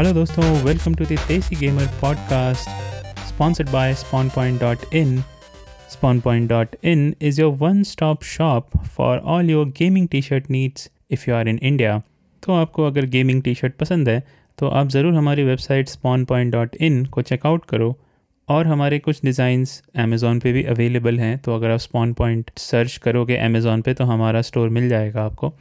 Hello दोस्तों welcome to Desi gamer podcast sponsored by Spawn Point dot in Spawn Point dot in is your one stop shop for all your gaming T shirt needs if you are in India तो आपको अगर gaming T shirt पसंद है तो आप ज़रूर हमारी website Spawn Point dot in को चेकआउट करो। और हमारे कुछ डिज़ाइंस अमेज़ॉन पे भी अवेलेबल हैं तो अगर आप स्पॉन पॉइंट सर्च करोगे अमेज़ॉन पे तो हमारा स्टोर मिल जाएगा आपको।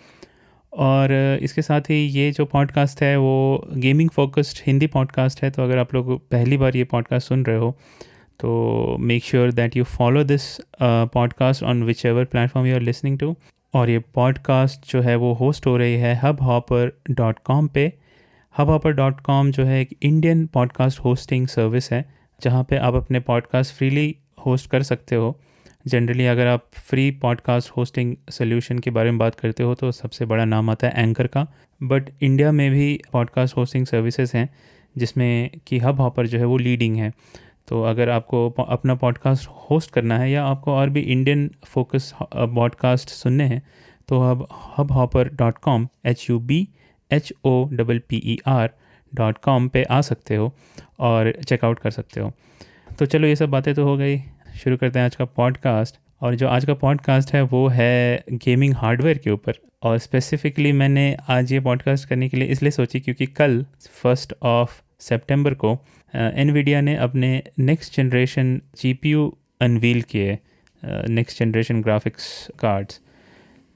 और इसके साथ ही ये जो पॉडकास्ट है, वो गेमिंग फोकस्ड हिंदी पॉडकास्ट है तो अगर आप लोग पहली बार ये पॉडकास्ट सुन रहे हो तो make sure that you follow this podcast on whichever platform you are listening to और ये पॉडकास्ट जो है, वो होस्ट हो रही है हब हॉपर डॉट कॉम पर हब हॉपर डॉट कॉम जो है, एक इंडियन पॉडकास्ट होस्टिंग सर्विस है, जहाँ पे आप अपने पॉडकास्ट फ्रीली होस्ट कर सकते हो। जनरली अगर आप फ्री पॉडकास्ट होस्टिंग सोल्यूशन के बारे में बात करते हो तो सबसे बड़ा नाम आता है एंकर का। बट इंडिया में भी पॉडकास्ट होस्टिंग सर्विसेज़ हैं, जिसमें कि हब हॉपर जो है वो लीडिंग है। तो अगर आपको अपना पॉडकास्ट होस्ट करना है, या आपको और भी इंडियन फोकस पॉडकास्ट सुनने हैं तो hub Hubhopper dot com H U B H O double P E R dot com पर आ सकते हो और चेकआउट कर सकते हो। तो चलो ये सब बातें तो हो गई। शुरू करते हैं आज का पॉडकास्ट और जो आज का पॉडकास्ट है, वो है गेमिंग हार्डवेयर के ऊपर और स्पेसिफिकली मैंने आज ये पॉडकास्ट करने के लिए इसलिए सोची क्योंकि कल फ़र्स्ट ऑफ़ सितंबर को एनवीडिया ने अपने नेक्स्ट जनरेशन जीपीयू अनवील किए नेक्स्ट जनरेशन ग्राफिक्स कार्ड्स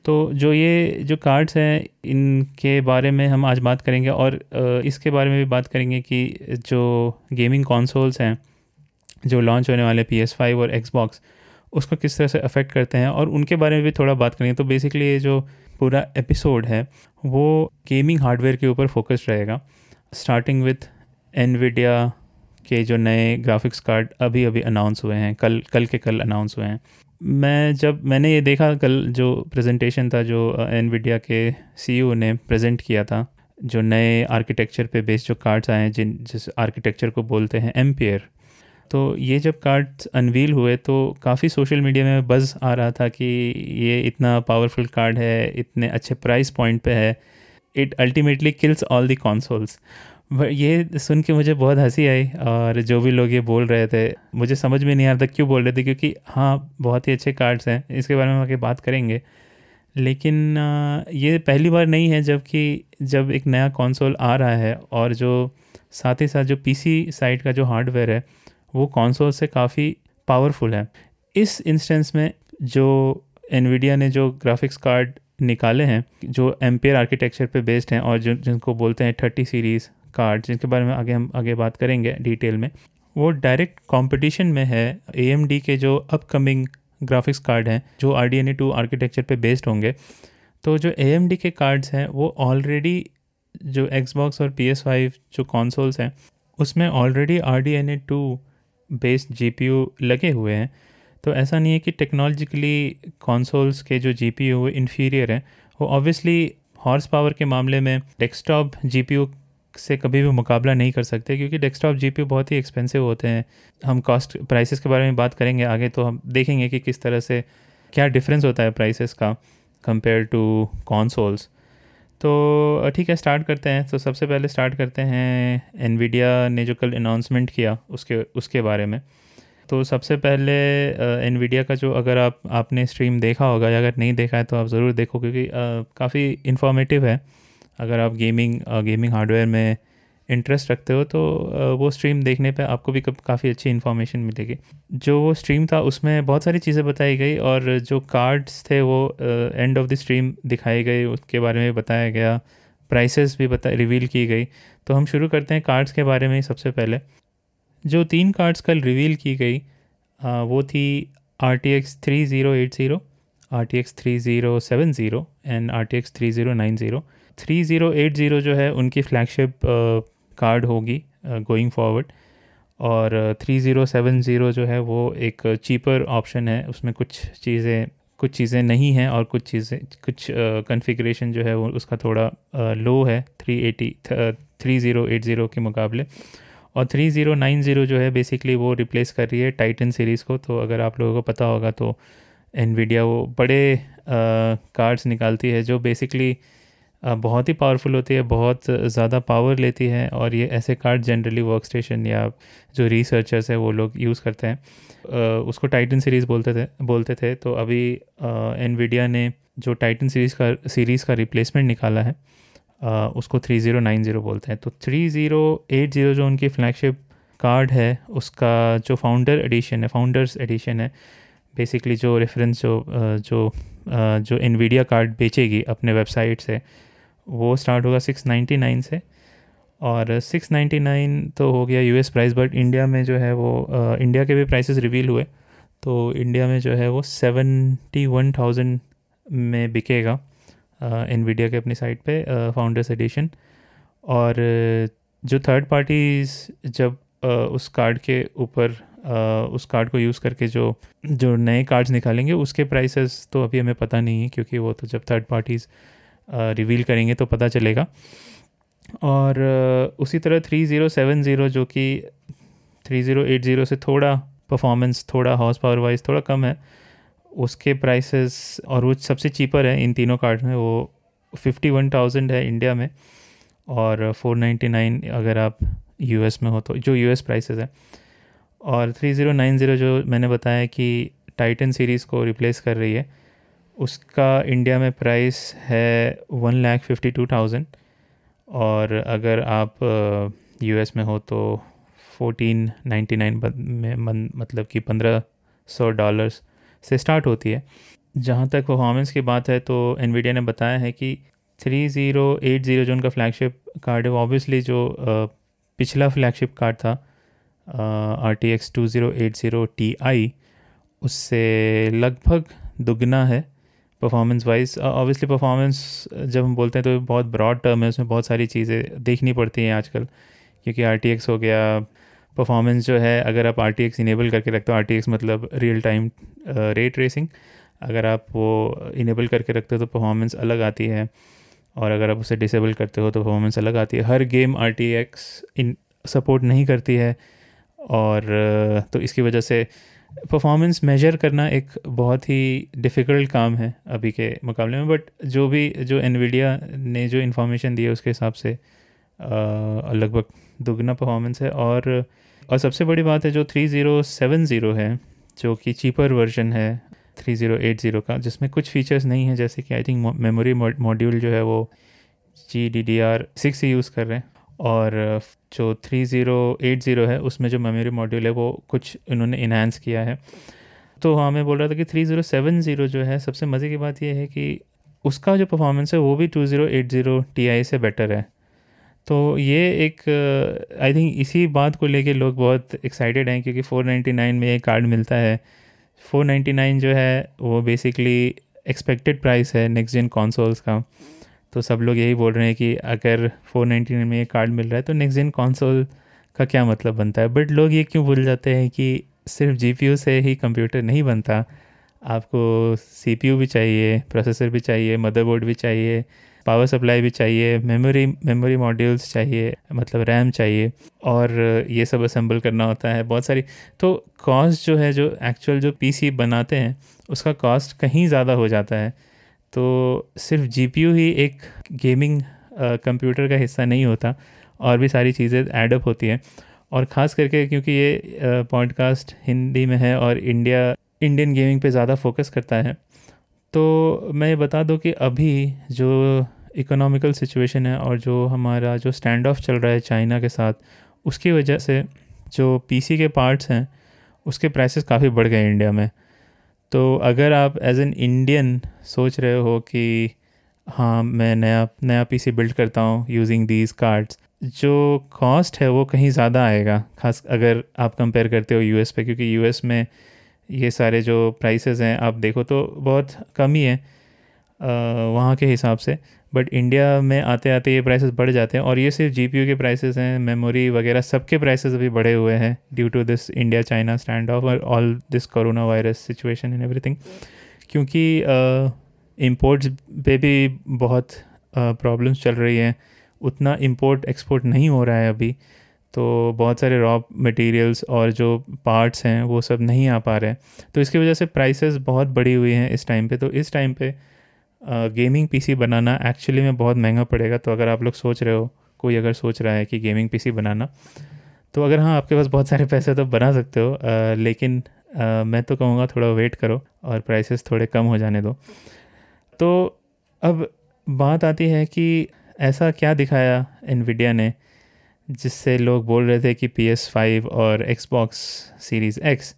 तो जो ये, जो कार्ड्स हैं, इनके बारे में हम आज बात करेंगे और इसके बारे में भी बात करेंगे कि जो गेमिंग कॉन्सोल्स हैं जो लॉन्च होने वाले पी एस फाइव और एक्सबॉक्स उसको किस तरह से अफेक्ट करते हैं और उनके बारे में भी थोड़ा बात करेंगे। तो बेसिकली ये जो पूरा एपिसोड है, वो गेमिंग हार्डवेयर के ऊपर फोकस रहेगा। स्टार्टिंग विथ एनविडिया के जो नए ग्राफिक्स कार्ड अभी अभी अनाउंस हुए हैं, कल कल के कल अनाउंस हुए हैं। मैं जब, मैंने ये देखा कल जो प्रेजेंटेशन था, जो एनविडिया के सी e ने प्रेजेंट किया था, जो नए आर्किटेक्चर पे बेस्ड जो कार्ड्स आए हैं, जिन, जिस आर्किटेक्चर को बोलते हैं एम्पियर तो ये जब कार्ड्स अनवील हुए तो काफ़ी सोशल मीडिया में बज़ आ रहा था कि ये इतना पावरफुल कार्ड है, इतने अच्छे प्राइस पॉइंट पे है। It ultimately kills all the consoles ये सुन के मुझे बहुत हँसी आई और जो भी लोग ये बोल रहे थे, मुझे समझ में नहीं आ रहा था क्यों बोल रहे थे, क्योंकि हाँ बहुत ही अच्छे कार्ड्स हैं। इसके बारे में आगे बात करेंगे। लेकिन ये पहली बार नहीं है जबकि जब एक नया कंसोल आ रहा है और जो साथ ही साथ जो पीसी साइड का जो हार्डवेयर है वो कॉन्सोल से काफ़ी पावरफुल है। इस इंस्टेंस में जो एनवीडिया ने जो ग्राफिक्स कार्ड निकाले हैं, जो एम्पेयर आर्किटेक्चर पे बेस्ड हैं और जो जिनको बोलते हैं थर्टी सीरीज़ कार्ड जिनके बारे में आगे हम, आगे बात करेंगे डिटेल में, वो डायरेक्ट कंपटीशन में है ए के जो अपकमिंग ग्राफिक्स कार्ड हैं, जो R D N A two architecture पर बेस्ड होंगे। तो जो ए के कार्ड्स हैं, वो ऑलरेडी जो एक्सबॉक्स और पी एस फाइव जो कॉन्सोल्स हैं, उसमें already R D N A two based जी लगे हुए हैं तो ऐसा नहीं है कि टेक्नोलॉजिकली कॉन्सोल्स के जो जी पी वो इन्फीरियर हैं। वो ऑब्वियसली हॉर्स पावर के मामले में डेस्कटॉप जी पी यू से कभी भी मुकाबला नहीं कर सकते, क्योंकि डेस्कटॉप जी पी यू बहुत ही एक्सपेंसिव होते हैं। हम कॉस्ट प्राइसेस के बारे में बात करेंगे आगे तो हम देखेंगे कि किस तरह से क्या डिफरेंस होता है प्राइसेस का कंपेयर टू कॉन्सोल्स तो ठीक है स्टार्ट करते हैं। तो सबसे पहले स्टार्ट करते हैं एनवीडिया ने जो कल अनाउंसमेंट किया उसके उसके बारे में। तो सबसे पहले एनवीडिया का जो अगर आप, आपने स्ट्रीम देखा होगा या अगर नहीं देखा है तो आप ज़रूर देखो क्योंकि काफ़ी इन्फॉर्मेटिव है। अगर आप गेमिंग गेमिंग हार्डवेयर में इंटरेस्ट रखते हो तो वो स्ट्रीम देखने पे आपको भी काफ़ी अच्छी इन्फॉर्मेशन मिलेगी। जो वो स्ट्रीम था उसमें बहुत सारी चीज़ें बताई गई और जो कार्ड्स थे वो एंड ऑफ़ द स्ट्रीम दिखाए गए उसके बारे में बताया गया प्राइसेस भी बता रिवील की गई। तो हम शुरू करते हैं कार्ड्स के बारे में सबसे पहले। जो तीन कार्ड्स कल रिवील की गई आ, वो थी R T X three zero eight zero R T X three zero seven zero and R T X three zero nine zero three zero eight zero जो है उनकी फ्लैगशिप कार्ड होगी गोइंग फॉरवर्ड और थ्री ज़ीरो सेवन ज़ीरो जो है वो एक cheaper option है। उसमें कुछ चीज़ें कुछ चीज़ें नहीं हैं और कुछ चीज़ें, कुछ कन्फिग्रेशन जो है वो उसका थोड़ा लो है three eighty three zero eight zero के मुकाबले। और थ्री ज़ीरो नाइन ज़ीरो जो है बेसिकली वो रिप्लेस कर रही है टाइटन सीरीज़ को। तो अगर आप लोगों को पता होगा तो एनवीडिया वो बड़े कार्ड्स निकालती है जो बेसिकली बहुत ही पावरफुल होती है, बहुत ज़्यादा पावर लेती है और ये ऐसे कार्ड जनरली वर्क स्टेशन या जो रिसर्चर्स है वो लोग यूज़ करते हैं। उसको टाइटन सीरीज़ बोलते थे बोलते थे तो अभी एनवीडिया ने जो टाइटन सीरीज़ का सीरीज़ का रिप्लेसमेंट निकाला है उसको थ्री ज़ीरो नाइन ज़ीरो बोलते हैं। तो थ्री ज़ीरो एट ज़ीरो जो उनकी फ्लैगशिप कार्ड है, उसका जो फाउंडर एडिशन है फाउंडर्स एडिशन है बेसिकली जो रेफरेंस जो जो जो एनवीडिया कार्ड बेचेगी अपने वेबसाइट से वो स्टार्ट होगा सिक्स नाइन्टी नाइन से। और सिक्स नाइन्टी नाइन तो हो गया यूएस प्राइस बट इंडिया में जो है वो इंडिया के भी प्राइसेस रिवील हुए। तो इंडिया में जो है वो सेवेंटी वन थाउज़ेंड में बिकेगा इन एनवीडिया के अपनी साइट पे फाउंडर्स एडिशन और जो थर्ड पार्टीज़ जब उस कार्ड के ऊपर उस कार्ड को यूज़ करके जो जो नए कार्ड्स निकालेंगे, उसके प्राइसेस तो अभी हमें पता नहीं है, क्योंकि वो तो जब थर्ड पार्टीज़ रिवील करेंगे तो पता चलेगा। और उसी तरह थ्री ज़ीरो सेवन ज़ीरो जो कि थ्री ज़ीरो एट ज़ीरो से थोड़ा परफॉर्मेंस थोड़ा हॉर्स पावर वाइज थोड़ा कम है, उसके प्राइसेस और वो सबसे चीपर है इन तीनों कार्ड में, वो फिफ्टी वन थाउज़ेंड है इंडिया में और फोर नाइन्टी नाइन अगर आप यूएस में हो तो जो यूएस प्राइसेस है। और थ्री ज़ीरो नाइन ज़ीरो जो मैंने बताया कि टाइटन सीरीज़ को रिप्लेस कर रही है उसका इंडिया में प्राइस है one lakh fifty two thousand और अगर आप यूएस में हो तो फोटीन नाइन्टी नाइन में मतलब कि पंद्रह सौ डॉलर्स से स्टार्ट होती है। जहाँ तक परफॉर्मेंस की बात है तो एनवीडिया ने बताया है कि थ्री ज़ीरो एट ज़ीरो जो उनका फ्लैगशिप कार्ड है, वो ऑब्वियसली जो पिछला फ्लैगशिप कार्ड था R T X two zero eight zero T I उससे लगभग दुगना है। परफॉर्मेंस वाइज ऑब्वियसली परफॉर्मेंस जब हम बोलते हैं तो बहुत ब्रॉड टर्म है, उसमें बहुत सारी चीज़ें देखनी पड़ती हैं आजकल, क्योंकि आरटीएक्स हो गया परफॉर्मेंस जो है, अगर आप आर टी एक्स इनेबल करके रखते हो आर टी एक्स मतलब रियल टाइम रेट रेसिंग अगर आप वो इनेबल करके रखते हो तो परफॉर्मेंस अलग आती है, और अगर आप उसे डिसेबल करते हो तो परफॉर्मेंस अलग आती है। हर गेम आर टी एक्स इन सपोर्ट नहीं करती है, और तो इसकी वजह से परफॉर्मेंस मेजर करना एक बहुत ही डिफ़िकल्ट काम है अभी के मुकाबले में बट जो भी, जो एनवीडिया ने जो इन्फॉर्मेशन दी है उसके हिसाब से लगभग दुगना परफॉर्मेंस है। और और सबसे बड़ी बात है जो थ्री ज़ीरो सेवन ज़ीरो है, जो कि चीपर वर्जन है थ्री ज़ीरो एट ज़ीरो का, जिसमें कुछ फीचर्स नहीं हैं, जैसे कि आई थिंक मेमोरी मॉड्यूल जो है वो G D D R six use कर रहे हैं। और जो थ्री ज़ीरो एट ज़ीरो है, उसमें जो मेमोरी मॉड्यूल है, वो कुछ इन्होंने इन्हांस किया है। तो हाँ मैं बोल रहा था कि थ्री ज़ीरो सेवन ज़ीरो जो है, सबसे मज़े की बात यह है कि उसका जो परफॉर्मेंस है, वो भी two zero eight zero T I से बेटर है। तो ये एक आई थिंक इसी बात को लेके लोग बहुत एक्साइटेड हैं, क्योंकि फ़ोर नाइन्टी नाइन में एक कार्ड मिलता है। फ़ोर नाइन्टी नाइन जो है, वो बेसिकली एक्सपेक्टेड प्राइस है नेक्स्ट जेन कॉन्सोल्स का। तो सब लोग यही बोल रहे हैं कि अगर फ़ोर नाइन्टी नाइन में ये कार्ड मिल रहा है तो नेक्स्ट जेन कॉन्सोल का क्या मतलब बनता है? बट लोग ये क्यों भूल जाते हैं कि सिर्फ़ जीपीयू से ही कंप्यूटर नहीं बनता? आपको सीपीयू भी चाहिए प्रोसेसर भी चाहिए मदरबोर्ड भी चाहिए पावर सप्लाई भी चाहिए मेमोरी मेमोरी मॉड्यूल्स चाहिए मतलब रैम चाहिए, और ये सब असेंबल करना होता है बहुत सारी। तो कॉस्ट जो है, जो एक्चुअल जो पीसी बनाते हैं, उसका कॉस्ट कहीं ज़्यादा हो जाता है। तो सिर्फ़ जीपीयू ही एक गेमिंग कंप्यूटर का हिस्सा नहीं होता और भी सारी चीज़ें एडअप होती हैं। और ख़ास करके क्योंकि ये पॉडकास्ट हिंदी में है और इंडिया इंडियन गेमिंग पे ज़्यादा फोकस करता है तो मैं ये बता दूँ कि अभी जो इकोनॉमिकल सिचुएशन है और जो हमारा जो स्टैंड ऑफ़ चल रहा है चाइना के साथ, उसकी वजह से जो पीसी के पार्ट्स हैं, उसके प्राइसेस काफ़ी बढ़ गए इंडिया में। तो अगर आप एज एन इंडियन सोच रहे हो कि हाँ मैं नया नया पीसी बिल्ड करता हूँ यूजिंग दीज कार्ड्स जो कॉस्ट है वो कहीं ज़्यादा आएगा, खास अगर आप कंपेयर करते हो यूएस पे, क्योंकि यूएस में ये सारे जो प्राइसेस हैं, आप देखो तो बहुत कम ही है वहाँ के हिसाब से। बट इंडिया में आते आते ये प्राइसेस बढ़ जाते हैं और ये सिर्फ़ जीपीयू के प्राइसेस हैं मेमोरी वगैरह सबके प्राइसेस अभी बढ़े हुए हैं due to this India China stand off और all this corona virus situation in everything क्योंकि इम्पोर्ट्स पे भी बहुत प्रॉब्लम्स चल रही हैं। उतना इम्पोर्ट एक्सपोर्ट नहीं हो रहा है अभी। तो बहुत सारे रॉ मटेरियल्स और जो पार्ट्स हैं वो सब नहीं आ पा रहे हैं। तो इसकी वजह से प्राइसेस बहुत बढ़ी हुई हैं इस टाइम पे। तो इस टाइम पे गेमिंग पीसी बनाना एक्चुअली में बहुत महँगा पड़ेगा तो अगर आप लोग सोच रहे हो कोई अगर सोच रहा है कि गेमिंग पीसी बनाना तो अगर हाँ आपके पास बहुत सारे पैसे तो बना सकते हो आ, लेकिन आ, मैं तो कहूँगा थोड़ा वेट करो और प्राइसेस थोड़े कम हो जाने दो। तो अब बात आती है कि ऐसा क्या दिखाया एनविडिया ने जिससे लोग बोल रहे थे कि पी एस फाइव और एक्सबॉक्स सीरीज़ एक्स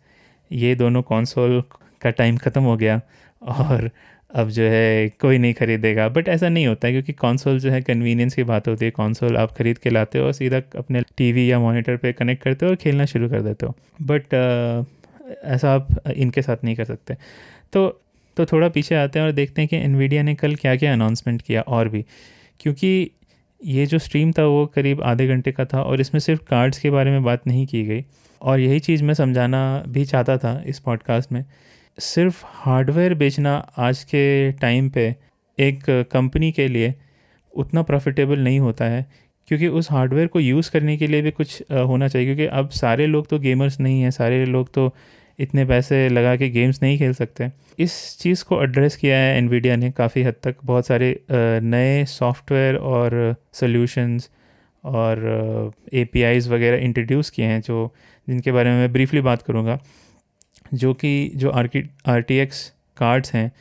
ये दोनों कॉन्सोल का टाइम ख़त्म हो गया और अब जो है कोई नहीं ख़रीदेगा। बट ऐसा नहीं होता है क्योंकि कॉन्सोल जो है कन्वीनियंस की बात होती है। कॉन्सोल आप ख़रीद के लाते हो और सीधा अपने टीवी या मॉनिटर पे कनेक्ट करते हो और खेलना शुरू कर देते हो। बट ऐसा आप इनके साथ नहीं कर सकते। तो तो थोड़ा पीछे आते हैं और देखते हैं कि एनवीडिया ने कल क्या क्या अनाउंसमेंट किया और भी। क्योंकि ये जो स्ट्रीम था वो करीब आधे घंटे का था और इसमें सिर्फ़ कार्ड्स के बारे में बात नहीं की गई। और यही चीज़ मैं समझाना भी चाहता था इस पॉडकास्ट में। सिर्फ़ हार्डवेयर बेचना आज के टाइम पे एक कंपनी के लिए उतना प्रॉफिटेबल नहीं होता है, क्योंकि उस हार्डवेयर को यूज़ करने के लिए भी कुछ होना चाहिए, क्योंकि अब सारे लोग तो गेमर्स नहीं हैं, सारे लोग तो इतने पैसे लगा के गेम्स नहीं खेल सकते। इस चीज़ को एड्रेस किया है एनवीडिया ने काफ़ी हद तक, बहुत सारे नए सॉफ्टवेयर और सॉल्यूशंस और ए वगैरह इंट्रोड्यूस किए हैं, जो जिनके बारे में मैं ब्रीफली बात करूँगा। जो कि जो आर की आर टी एक्स कार्ड्स हैं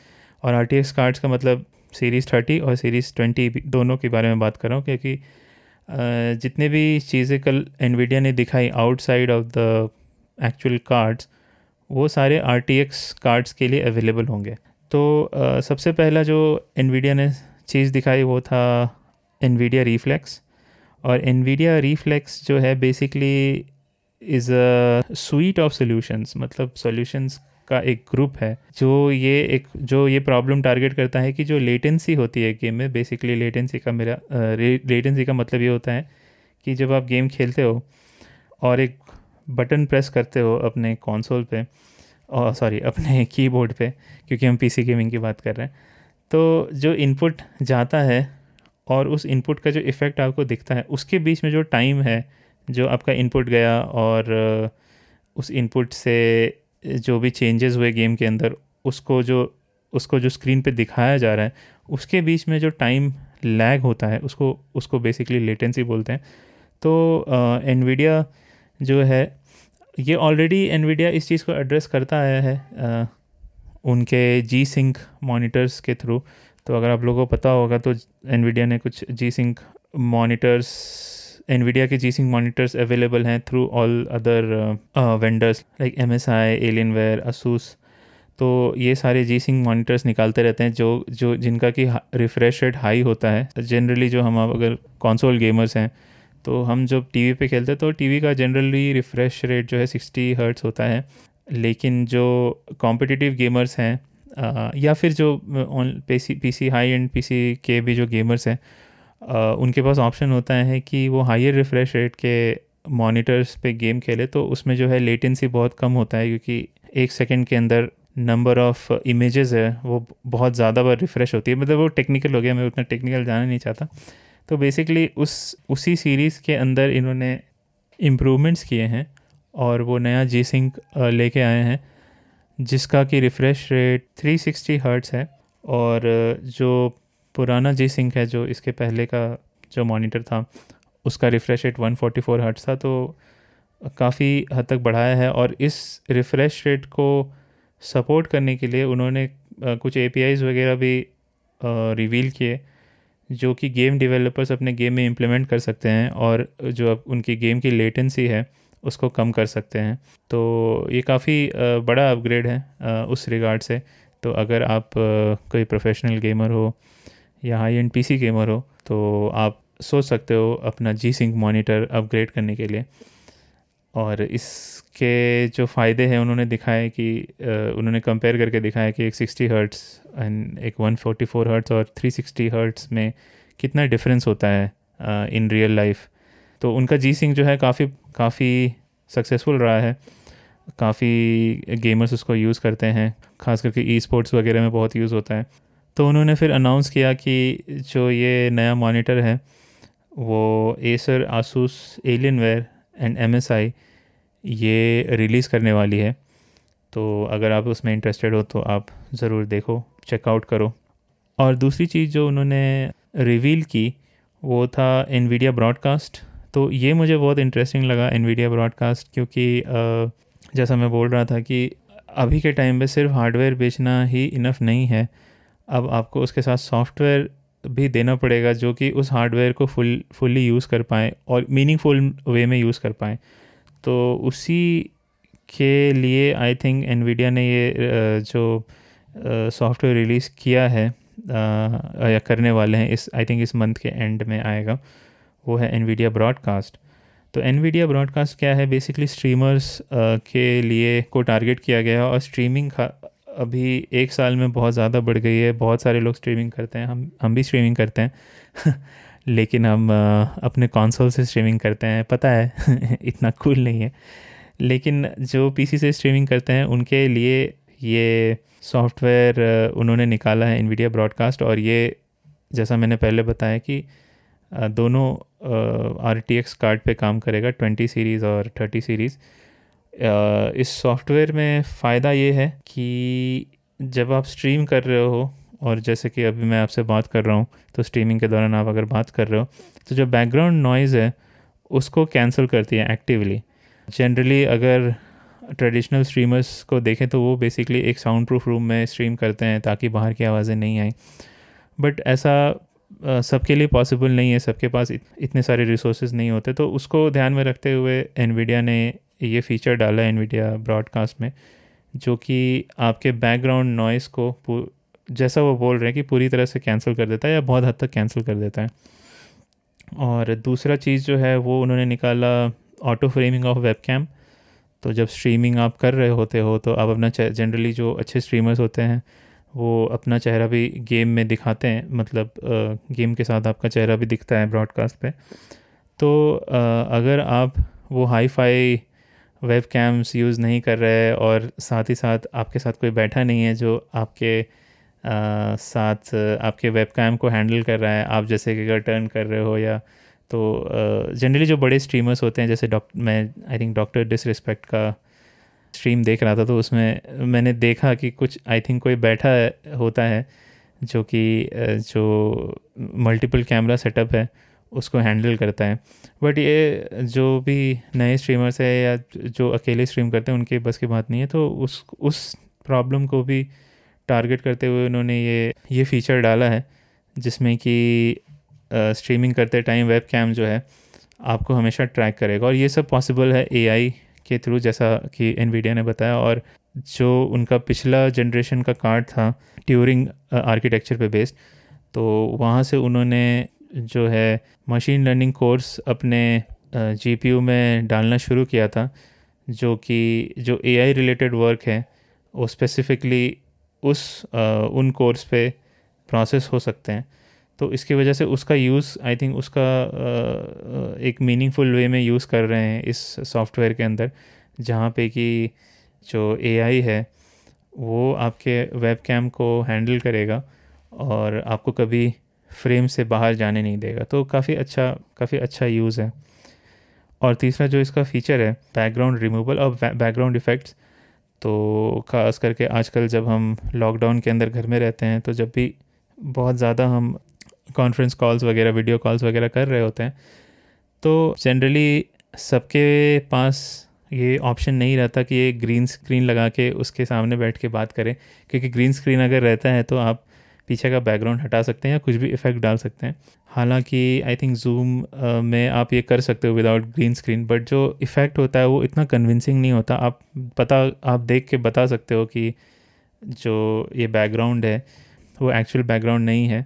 और आर टी एक्स कार्ड्स का मतलब सीरीज़ थर्टी और सीरीज़ ट्वेंटी दोनों के बारे में बात कर रहा हूँ क्योंकि जितने भी चीज़ें कल एनवीडिया ने दिखाई outside of the actual cards वो सारे आर टी एक्स कार्ड्स के लिए अवेलेबल होंगे। तो uh, सबसे पहला जो एनवीडिया ने चीज़ दिखाई वो था एनवीडिया रीफ्लेक्स और एनवीडिया रीफ्लेक्स जो है basically is a suite of solutions मतलब सॉल्यूशंस का एक ग्रुप है, जो ये एक, जो ये प्रॉब्लम टारगेट करता है कि जो लेटेंसी होती है गेम में बेसिकली लेटेंसी का मेरा लेटेंसी का मतलब ये होता है कि जब आप गेम खेलते हो और एक बटन प्रेस करते हो अपने कंसोल पे और सॉरी अपने कीबोर्ड पे, क्योंकि हम पीसी गेमिंग की बात कर रहे हैं तो जो इनपुट जाता है और उस इनपुट का जो इफ़ेक्ट आपको दिखता है, उसके बीच में जो टाइम है जो आपका इनपुट गया और उस इनपुट से जो भी चेंजेस हुए गेम के अंदर उसको जो उसको जो स्क्रीन पे दिखाया जा रहा है उसके बीच में जो टाइम लैग होता है उसको उसको बेसिकली लेटेंसी बोलते हैं। तो एनवीडिया जो है ये ऑलरेडी एनवीडिया इस चीज़ को एड्रेस करता आया है आ, उनके जी सिंक मोनीटर्स के थ्रू तो अगर आप लोगों को पता होगा तो एनवीडिया ने कुछ जी सिंक मोनीटर्स एनवीडिया के सिंक मोनीटर्स अवेलेबल हैं other vendors like M S I Alienware Asus तो ये सारे जी सिंक मोनीटर्स निकालते रहते हैं जो जो जिनका कि रिफ्रेश रेट हाई होता है। जनरली जो हम अगर कॉन्सोल गेमर्स हैं तो हम जब टीवी पे खेलते हैं तो टीवी का जनरली रिफ़्रेश रेट जो है सिक्सटी हर्ट्स होता है। लेकिन जो कॉम्पिटिटिव गेमर्स हैं या फिर जो P C high end PC के भी जो गेमर्स हैं उनके पास ऑप्शन होता है कि वो हाइयर रिफ़्रेश रेट के मॉनिटर्स पे गेम खेले तो उसमें जो है लेटेंसी बहुत कम होता है, क्योंकि एक सेकंड के अंदर नंबर ऑफ़ इमेजेस है, वो बहुत ज़्यादा बार रिफ़्रेश होती है। मतलब वो टेक्निकल हो गया, मैं उतना टेक्निकल जाना नहीं चाहता। तो बेसिकली उस, उसी सीरीज़ के अंदर इन्होंने इम्प्रूवमेंट्स किए हैं, और वो नया जी सिंक लेके आए हैं, जिसका कि रिफ़्रेश रेट 360 सिक्सटी हर्ट्स है, और जो पुराना जी सिंक है जो इसके पहले का जो मॉनिटर था, उसका रिफ़्रेश रेट 144 फोर्टी हर्ट्स था तो काफ़ी हद तक बढ़ाया है और इस रिफ़्रेश रेट को सपोर्ट करने के लिए उन्होंने कुछ ए वगैरह भी रिवील किए, जो कि गेम डेवलपर्स अपने गेम में इम्प्लीमेंट कर सकते हैं और जो अब उनकी गेम की लेटेंसी है, उसको कम कर सकते हैं। तो ये काफ़ी बड़ा अपग्रेड है उस रिगार्ड से। तो अगर आप कोई प्रोफेशनल गेमर हो या हाई एंड पीसी गेमर हो तो आप सोच सकते हो अपना जी सिंक मोनीटर अपग्रेड करने के लिए। और इसके जो फ़ायदे हैं, उन्होंने दिखाए कि उन्होंने कंपेयर करके दिखाया कि एक 60 हर्ट्स एंड एक 144 हर्ट्स और 360 हर्ट्स में कितना डिफरेंस होता है इन रियल लाइफ तो उनका जी सिंग जो है काफ़ी काफ़ी सक्सेसफुल रहा है। काफ़ी गेमर्स उसको यूज़ करते हैं, ख़ास करके ई स्पोर्ट्स वगैरह में बहुत यूज़ होता है। तो उन्होंने फिर अनाउंस किया कि जो ये नया मॉनिटर है, वो Acer Asus Alienware and M S I ये रिलीज़ करने वाली है। तो अगर आप उसमें इंटरेस्टेड हो तो आप ज़रूर देखो चेकआउट करो। और दूसरी चीज़ जो उन्होंने रिवील की, वो था एनवीडिया ब्रॉडकास्ट तो ये मुझे बहुत इंटरेस्टिंग लगा एनवीडिया ब्रॉडकास्ट क्योंकि जैसा मैं बोल रहा था कि अभी के टाइम पे सिर्फ़ हार्डवेयर बेचना ही इनफ नहीं है। अब आपको उसके साथ सॉफ्टवेयर भी देना पड़ेगा जो कि उस हार्डवेयर को फुल फुल्ली यूज़ कर पाएँ और मीनिंगफुल वे में यूज़ कर पाएँ। तो उसी के लिए आई थिंक एनवीडिया ने ये जो सॉफ्टवेयर रिलीज़ किया है या करने वाले हैं, इस आई थिंक इस मंथ के एंड में आएगा, वो है एनवीडिया ब्रॉडकास्ट तो एनवीडिया ब्रॉडकास्ट क्या है? बेसिकली स्ट्रीमर्स के लिए को टारगेट किया गया है और स्ट्रीमिंग अभी एक साल में बहुत ज़्यादा बढ़ गई है। बहुत सारे लोग स्ट्रीमिंग करते हैं। हम हम भी स्ट्रीमिंग करते हैं। लेकिन हम अपने कॉन्सोल से स्ट्रीमिंग करते हैं। पता है, इतना कूल नहीं है। लेकिन जो पीसी से स्ट्रीमिंग करते हैं, उनके लिए ये सॉफ्टवेयर उन्होंने निकाला है इनवीडिया ब्रॉडकास्ट और ये, जैसा मैंने पहले बताया कि दोनों आर टी एक्स कार्ड पे काम करेगा ट्वेंटी सीरीज़ और थर्टी सीरीज़ इस सॉफ्टवेयर में फ़ायदा ये है कि जब आप स्ट्रीम कर रहे हो और जैसे कि अभी मैं आपसे बात कर रहा हूँ तो स्ट्रीमिंग के दौरान आप अगर बात कर रहे हो तो जो बैकग्राउंड नॉइज़ है उसको कैंसिल करती है एक्टिवली जनरली अगर ट्रेडिशनल स्ट्रीमर्स को देखें तो वो बेसिकली एक साउंड प्रूफ रूम में स्ट्रीम करते हैं ताकि बाहर की आवाज़ें नहीं आए. बट ऐसा सबके लिए पॉसिबल नहीं है सबके पास इत, इतने सारे रिसोर्स नहीं होते तो उसको ध्यान में रखते हुए एनवीडिया ने ये फीचर डाला है एनवीडिया ब्रॉडकास्ट में, जो कि आपके बैकग्राउंड नॉइस को जैसा वो बोल रहे हैं कि पूरी तरह से कैंसिल कर देता है या बहुत हद तक कैंसिल कर देता है। और दूसरा चीज़ जो है, वो उन्होंने निकाला ऑटो फ्रेमिंग ऑफ़ वेब तो जब स्ट्रीमिंग आप कर रहे होते हो तो आप अपना जनरली जो अच्छे स्ट्रीमर्स होते हैं, वो अपना चेहरा भी गेम में दिखाते हैं मतलब गेम के साथ आपका चेहरा भी दिखता है ब्रॉडकास्ट पे। तो अगर आप वो hi fi webcams use नहीं कर रहे और साथ ही साथ आपके साथ कोई बैठा नहीं है जो आपके आ, साथ आपके वेब कैम को हैंडल कर रहा है आप जैसे कि अगर टर्न कर रहे हो या तो जनरली जो बड़े स्ट्रीमर्स होते हैं जैसे डॉक्टर मैं आई थिंक डॉक्टर डिसरिस्पेक्ट का स्ट्रीम देख रहा था तो उसमें मैंने देखा कि कुछ आई थिंक कोई बैठा होता है जो कि जो मल्टीपल कैमरा सेटअप है उसको हैंडल करता है। बट ये जो भी नए स्ट्रीमर्स है या जो अकेले स्ट्रीम करते हैं, उनके बस की बात नहीं है। तो उस उस प्रॉब्लम को भी टारगेट करते हुए उन्होंने ये ये फीचर डाला है, जिसमें कि स्ट्रीमिंग करते टाइम वेब कैम जो है, आपको हमेशा ट्रैक करेगा। और ये सब पॉसिबल है एआई के थ्रू जैसा कि एनवीडिया ने बताया। और जो उनका पिछला जनरेशन का कार्ड था ट्यूरिंग आर्किटेक्चर पे बेस्ड तो वहाँ से उन्होंने जो है मशीन लर्निंग कोर्स अपने जीपीयू में डालना शुरू किया था, जो कि, जो एआई रिलेटेड वर्क है, वो स्पेसिफ़िकली उस उन कोर्स पे प्रोसेस हो सकते हैं। तो इसकी वजह से उसका यूज़ आई थिंक उसका एक मीनिंगफुल वे में यूज़ कर रहे हैं इस सॉफ्टवेयर के अंदर, जहाँ पे कि जो एआई है, वो आपके वेब कैम को हैंडल करेगा और आपको कभी फ्रेम से बाहर जाने नहीं देगा। तो काफ़ी अच्छा काफ़ी अच्छा यूज़ है। और तीसरा जो इसका फ़ीचर है बैकग्राउंड रिमूवल और बैकग्राउंड इफ़ेक्ट्स तो ख़ास करके आजकल जब हम लॉकडाउन के अंदर घर में रहते हैं तो जब भी बहुत ज़्यादा हम कॉन्फ्रेंस कॉल्स वगैरह वीडियो कॉल्स वगैरह कर रहे होते हैं तो जनरली सबके पास ये ऑप्शन नहीं रहता कि ये ग्रीन स्क्रीन लगा के उसके सामने बैठ के बात करें। क्योंकि ग्रीन स्क्रीन अगर रहता है तो आप पीछे का बैकग्राउंड हटा सकते हैं या कुछ भी इफ़ेक्ट डाल सकते हैं। हालाँकि आई थिंक जूम में आप ये कर सकते हो विदाउट ग्रीन स्क्रीन बट जो इफ़ेक्ट होता है वो इतना कन्विंसिंग नहीं होता। आप पता, आप देख के बता सकते हो कि जो ये बैकग्राउंड है, वो एक्चुअल बैकग्राउंड नहीं है।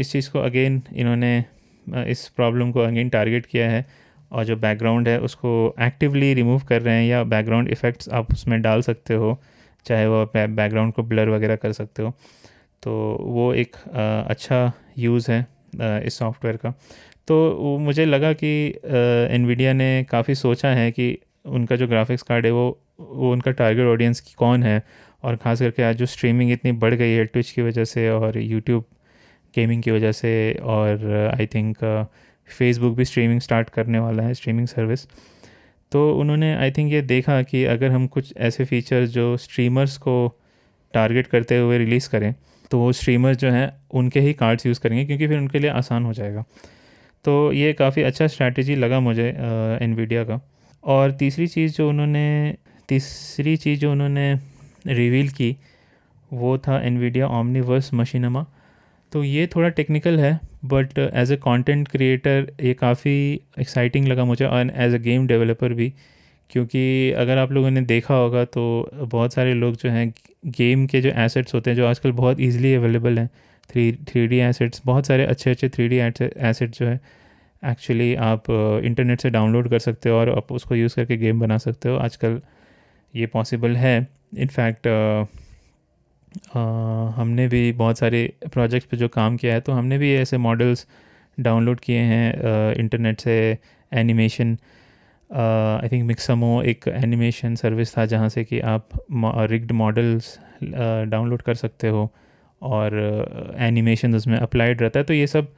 इस चीज़ को अगेन इन्होंने इस प्रॉब्लम को अगेन टारगेट किया है और जो बैकग्राउंड है उसको एक्टिवली रिमूव कर रहे हैं या बैकग्राउंड इफ़ेक्ट्स आप उसमें डाल सकते हो, चाहे वो बैकग्राउंड को ब्लर वगैरह कर सकते हो। तो वो एक अच्छा यूज़ है इस सॉफ्टवेयर का। तो वो मुझे लगा कि एनवीडिया ने काफ़ी सोचा है कि उनका जो ग्राफिक्स कार्ड है वो वो उनका टारगेट ऑडियंस की कौन है? और ख़ास करके आज जो स्ट्रीमिंग इतनी बढ़ गई है ट्विच की वजह से और यूट्यूब गेमिंग की वजह से और आई थिंक फेसबुक भी स्ट्रीमिंग स्टार्ट करने वाला है स्ट्रीमिंग सर्विस तो उन्होंने आई थिंक ये देखा कि अगर हम कुछ ऐसे फीचर्स जो स्ट्रीमर्स को टारगेट करते हुए रिलीज़ करें तो वो स्ट्रीमर्स जो हैं, उनके ही कार्ड्स यूज़ करेंगे, क्योंकि फिर उनके लिए आसान हो जाएगा। तो ये काफ़ी अच्छा स्ट्रैटेजी लगा मुझे एनवीडिया का। और तीसरी चीज़ जो उन्होंने, तीसरी चीज़ जो उन्होंने रिवील की, वो था एन एनवीडिया ओमनीवर्स मशीनमा तो ये थोड़ा टेक्निकल है but as a content creator ये काफ़ी एक्साइटिंग लगा मुझे और एज अ गेम डेवलपर भी। क्योंकि अगर आप लोगों ने देखा होगा तो बहुत सारे लोग जो हैं गेम के जो एसेट्स होते हैं जो आजकल बहुत ईजिली अवेलेबल हैं थ्री थ्री डी एसेट्स बहुत सारे अच्छे अच्छे थ्री डी एसेट जो है एक्चुअली आप इंटरनेट uh, से डाउनलोड कर सकते हो और आप उसको यूज़ करके गेम बना सकते हो। आजकल ये पॉसिबल है। इनफैक्ट हमने भी बहुत सारे प्रोजेक्ट्स पे जो काम किया है तो हमने भी ऐसे मॉडल्स डाउनलोड किए हैं इंटरनेट से एनिमेशन आई थिंक मिक्समो एक एनिमेशन सर्विस था जहाँ से कि आप रिग्ड मॉडल्स डाउनलोड कर सकते हो और एनिमेशन उसमें अप्लाइड रहता है। तो ये सब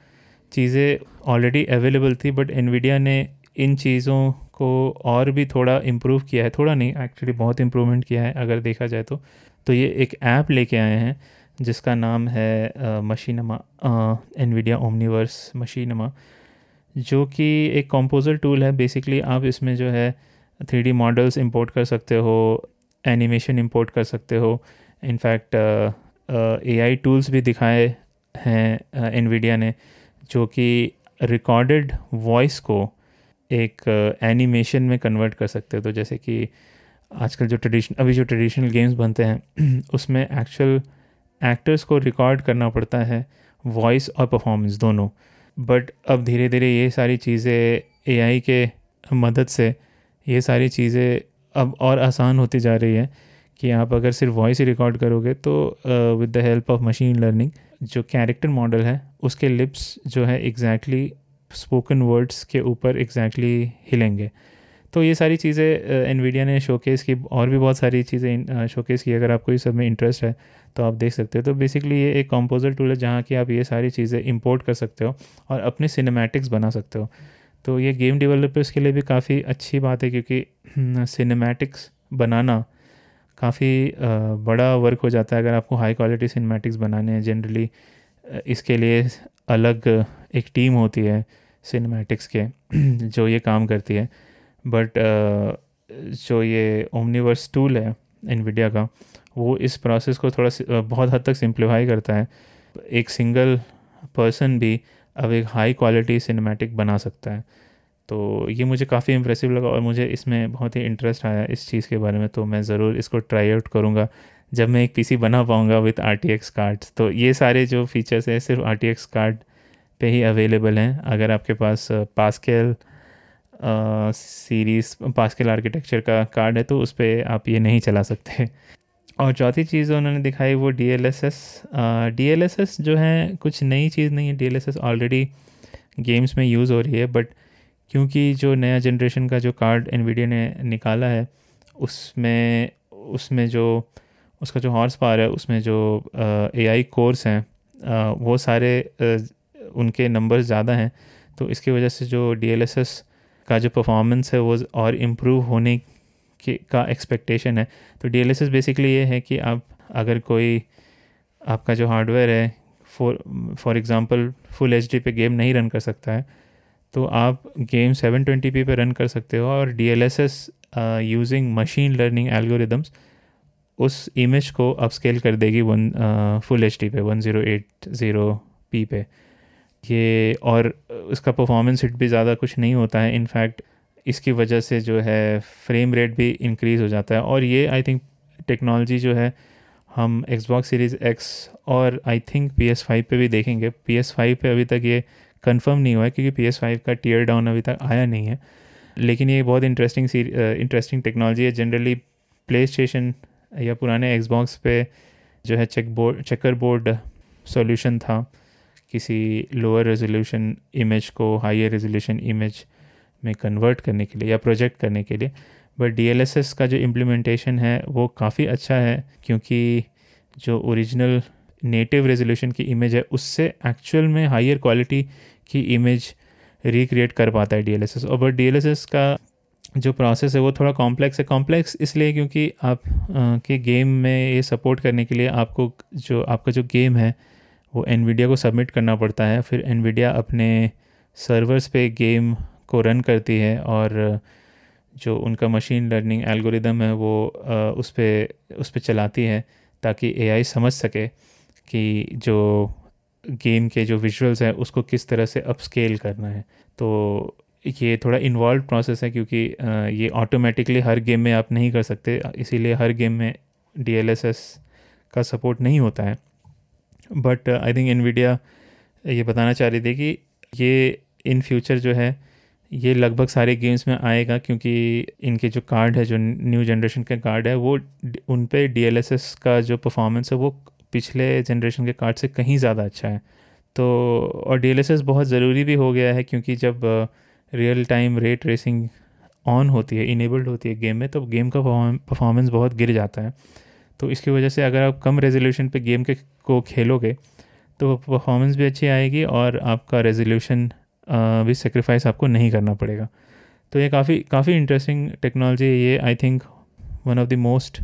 चीज़ें ऑलरेडी अवेलेबल थी बट एनवीडिया ने इन चीज़ों को और भी थोड़ा इम्प्रूव किया है। थोड़ा नहीं एक्चुअली बहुत इम्प्रूवमेंट किया है अगर देखा जाए तो। तो ये एक ऐप लेके आए हैं, जिसका नाम है मशीनमा एनवीडिया ओमनीवर्स मशीनमा जो कि एक कंपोजर टूल है. बेसिकली आप इसमें जो है थ्री मॉडल्स इंपोर्ट कर सकते हो एनिमेशन इंपोर्ट कर सकते हो. इनफैक्ट ए आई टूल्स भी दिखाए हैं एनवीडिया ने, जो कि रिकॉर्डेड वॉइस को एक एनिमेशन में कन्वर्ट कर सकते हो. तो जैसे कि आजकल जो ट्रेडिशन अभी जो ट्रेडिशनल गेम्स बनते हैं, उसमें एक्चुअल एक्टर्स को रिकॉर्ड करना पड़ता है वॉइस और परफॉर्मेंस दोनों. बट अब धीरे धीरे ये सारी चीज़ें एआई के मदद से, ये सारी चीज़ें अब और आसान होती जा रही है कि आप अगर सिर्फ़ वॉइस ही रिकॉर्ड करोगे तो with the help of machine learning जो कैरेक्टर मॉडल है, उसके लिप्स जो है एग्जैक्टली स्पोकन वर्ड्स के ऊपर एग्जैक्टली हिलेंगे। तो ये सारी चीज़ें एनवीडिया ने शोकेस की, और भी बहुत सारी चीज़ें शोकेस की, अगर आपको इस सब में इंटरेस्ट है तो आप देख सकते हो। तो बेसिकली ये एक कंपोजर टूल है जहाँ की आप ये सारी चीज़ें इंपोर्ट कर सकते हो और अपने सिनेमैटिक्स बना सकते हो। तो ये गेम डेवलपर्स के लिए भी काफ़ी अच्छी बात है क्योंकि सिनेमैटिक्स बनाना काफ़ी बड़ा वर्क हो जाता है अगर आपको हाई क्वालिटी सिनेमैटिक्स बनाने हैं। जनरली इसके लिए अलग एक टीम होती है सिनेमैटिक्स के, जो ये काम करती है। बट जो ये ओमनीवर्स टूल है इनविडिया का वो इस प्रोसेस को थोड़ा बहुत हद तक सिंप्लीफाई करता है। एक सिंगल पर्सन भी अब एक हाई क्वालिटी सिनेमैटिक बना सकता है। तो ये मुझे काफ़ी इम्प्रेसिव लगा और मुझे इसमें बहुत ही इंटरेस्ट आया इस चीज़ के बारे में तो मैं ज़रूर इसको ट्राई आउट करूँगा। जब मैं एक पीसी बना पाऊँगा with R T X cards तो ये सारे जो फीचर्स हैं सिर्फ़ आर टी एक्स कार्ड पे ही अवेलेबल हैं। अगर आपके पास पासकेल सीरीज़ पास्केल आर्किटेक्चर का कार्ड है तो उस पर आप ये नहीं चला सकते। और चौथी चीज़ उन्होंने दिखाई वो D L S S D L S S जो है कुछ नई चीज़ नहीं है D L S S already games में यूज़ हो रही है बट क्योंकि जो नया जनरेशन का जो कार्ड एनवीडिया ने निकाला है उसमें उसमें जो उसका जो हॉर्स पावर है उसमें जो ए आई कोर्स हैं वो सारे आ, उनके नंबर्स ज़्यादा हैं तो इसकी वजह से जो डी एल एस एस का जो परफॉर्मेंस है वो और इम्प्रूव होने के, का एक्सपेक्टेशन है। तो DLSS बेसिकली ये है कि आप, अगर कोई आपका जो हार्डवेयर है for for example full HD पे गेम नहीं रन कर सकता है तो आप गेम 720p पे रन कर सकते हो और as using machine learning algorithms उस इमेज को अपस्केल कर देगी वन फुल एचडी पे one zero eight zero p पे। ये, और उसका परफॉर्मेंस हिट भी ज़्यादा कुछ नहीं होता है। इनफैक्ट इसकी वजह से जो है फ्रेम रेट भी इंक्रीज़ हो जाता है। और ये आई थिंक टेक्नोलॉजी जो है, हम एक्सबॉक्स सीरीज़ एक्स और I think P S five पर भी देखेंगे। पी एस फाइव पर अभी तक ये कंफर्म नहीं हुआ है, क्योंकि पी एस फाइव का टीयर डाउन अभी तक आया नहीं है। लेकिन ये बहुत इंटरेस्टिंग सी इंटरेस्टिंग टेक्नोलॉजी है। जनरली प्ले स्टेशन या पुराने एक्सबॉक्स पे जो है check board checker board solution था। किसी लोअर रेजोल्यूशन इमेज को हायर रेजोल्यूशन इमेज में कन्वर्ट करने के लिए या प्रोजेक्ट करने के लिए। बट डी का जो इम्प्लीमेंटेशन है वो काफ़ी अच्छा है क्योंकि जो ओरिजिनल नेटिव रेजोल्यूशन की इमेज है उससे एक्चुअल में हायर क्वालिटी की इमेज रिक्रिएट कर पाता है DLSS और बट डी का जो प्रोसेस है वो थोड़ा कॉम्प्लेक्स है। कॉम्प्लेक्स इसलिए क्योंकि आप आ, के गेम में ये सपोर्ट करने के लिए आपको जो आपका जो गेम है वो एनवीडिया को सबमिट करना पड़ता है। फिर एनवीडिया अपने सर्वर्स पे गेम को रन करती है और जो उनका मशीन लर्निंग एल्गोरिदम है वो उस पर उस पर चलाती है ताकि एआई समझ सके कि जो गेम के जो विजुअल्स हैं उसको किस तरह से अपस्केल करना है। तो ये थोड़ा इन्वॉल्व प्रोसेस है क्योंकि ये ऑटोमेटिकली हर गेम में आप नहीं कर सकते, इसीलिए हर गेम में डी का सपोर्ट नहीं होता है। बट आई थिंक इनवीडिया ये बताना चाह रही थी कि ये इन फ्यूचर जो है ये लगभग सारे गेम्स में आएगा क्योंकि इनके जो कार्ड है, जो न्यू जनरेशन के कार्ड है, वो उन पर डी का जो परफॉर्मेंस है, वो पिछले जनरेशन के कार्ड से कहीं ज़्यादा अच्छा है। तो और DLSS बहुत ज़रूरी भी हो गया है क्योंकि जब real time ray tracing on होती है इनेबल्ड होती है गेम में तो गेम का परफॉर्मेंस बहुत गिर जाता है। तो इसकी वजह से अगर आप कम रेजोल्यूशन पे गेम के, को खेलोगे तो परफॉर्मेंस भी अच्छी आएगी और आपका रेजोल्यूशन भी सेक्रीफाइस आपको नहीं करना पड़ेगा। तो ये काफ़ी काफ़ी इंटरेस्टिंग टेक्नोलॉजी है ये। I think one of the most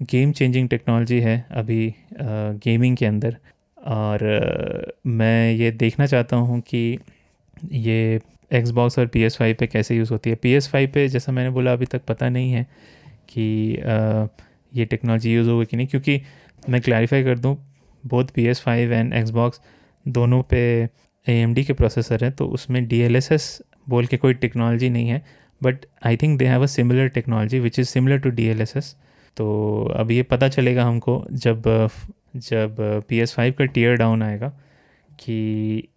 game changing technology है अभी गेमिंग के अंदर। और मैं ये देखना चाहता हूँ कि ये एक्सबॉक्स और पी एस फाइव पर कैसे यूज़ होती है। पी एस फाइव पर जैसा मैंने बोला अभी तक पता नहीं है कि ये टेक्नोलॉजी यूज़ होगी कि नहीं। क्योंकि मैं क्लैरिफाई कर दूँ both P S five and Xbox दोनों पे ए एम डी के प्रोसेसर हैं तो उसमें डी एल एस एस बोल के कोई टेक्नोलॉजी नहीं है but I think they have a similar technology which is similar to D L S S तो अब ये पता चलेगा हमको जब जब पी एस फाइव का टीयर डाउन आएगा कि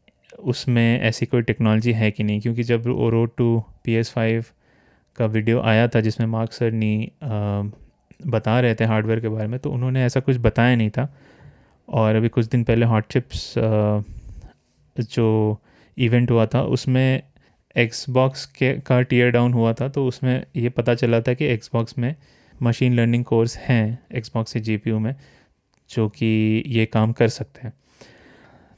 उसमें ऐसी कोई टेक्नोलॉजी है कि नहीं, क्योंकि जब वो road to P S five का वीडियो आया था जिसमें मार्क सर नी बता रहे थे हार्डवेयर के बारे में तो उन्होंने ऐसा कुछ बताया नहीं था। और अभी कुछ दिन पहले हॉट चिप्स जो इवेंट हुआ था, उसमें एक्सबॉक्स के, का टीयर डाउन हुआ था तो उसमें ये पता चला था कि एक्सबॉक्स में मशीन लर्निंग कोर्स हैं एक्सबॉक्स के जी में, जो कि ये काम कर सकते हैं।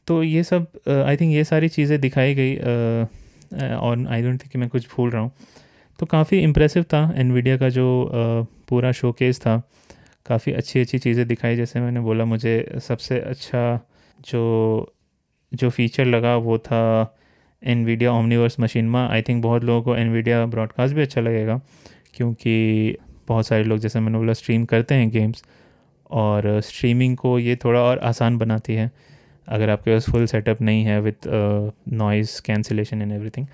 तो ये सब आई थिंक ये सारी चीज़ें दिखाई गई और आई डोंट थिंक मैं कुछ भूल रहा हूँ। तो काफ़ी इम्प्रेसिव था एनवीडिया का जो पूरा शोकेस था। काफ़ी अच्छी अच्छी चीज़ें दिखाई, जैसे मैंने बोला, मुझे सबसे अच्छा जो जो फीचर लगा वो था एनवीडिया ओमनीवर्स मशीन में। आई थिंक बहुत लोगों को एनवीडिया ब्रॉडकास्ट भी अच्छा लगेगा क्योंकि बहुत सारे लोग जैसे मैंने बोला स्ट्रीम करते हैं गेम्स और स्ट्रीमिंग को ये थोड़ा और आसान बनाती है। अगर आपके पास फुल सेटअप नहीं है with noise cancellation and everything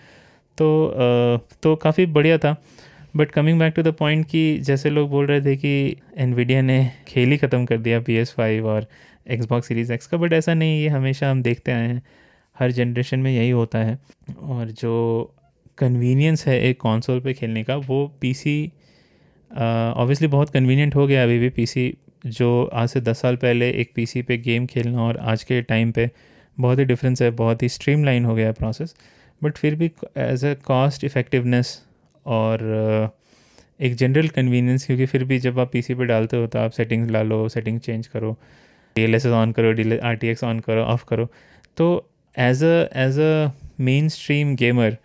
तो uh, तो काफ़ी बढ़िया था। But coming back to the point कि जैसे लोग बोल रहे थे कि एनवीडिया ने खेल ही ख़त्म कर दिया पी एस फाइव और एक्सबॉक्स सीरीज़ एक्स का बट ऐसा नहीं ये हमेशा हम देखते आए हैं। हर जनरेशन में यही होता है। और जो कन्वीनियंस है एक कॉन्सोल पे खेलने का, वो पीसी ऑब्वियसली बहुत कन्वीनियंट हो गया अभी भी पीसी जो आज से दस साल पहले एक पीसी पे गेम खेलना और आज के टाइम पे बहुत ही डिफरेंस है, बहुत ही स्ट्रीमलाइन हो गया है प्रोसेस बट फिर भी एज अ कॉस्ट इफ़ेक्टिवनेस और एक जनरल कन्वीनियंस क्योंकि फिर भी जब आप पीसी पे डालते हो तो आप सेटिंग्स ला लो सेटिंग चेंज करो। डी एल ऑन करो D R T X on करो ऑफ़ करो। तो as a as a mainstream gamer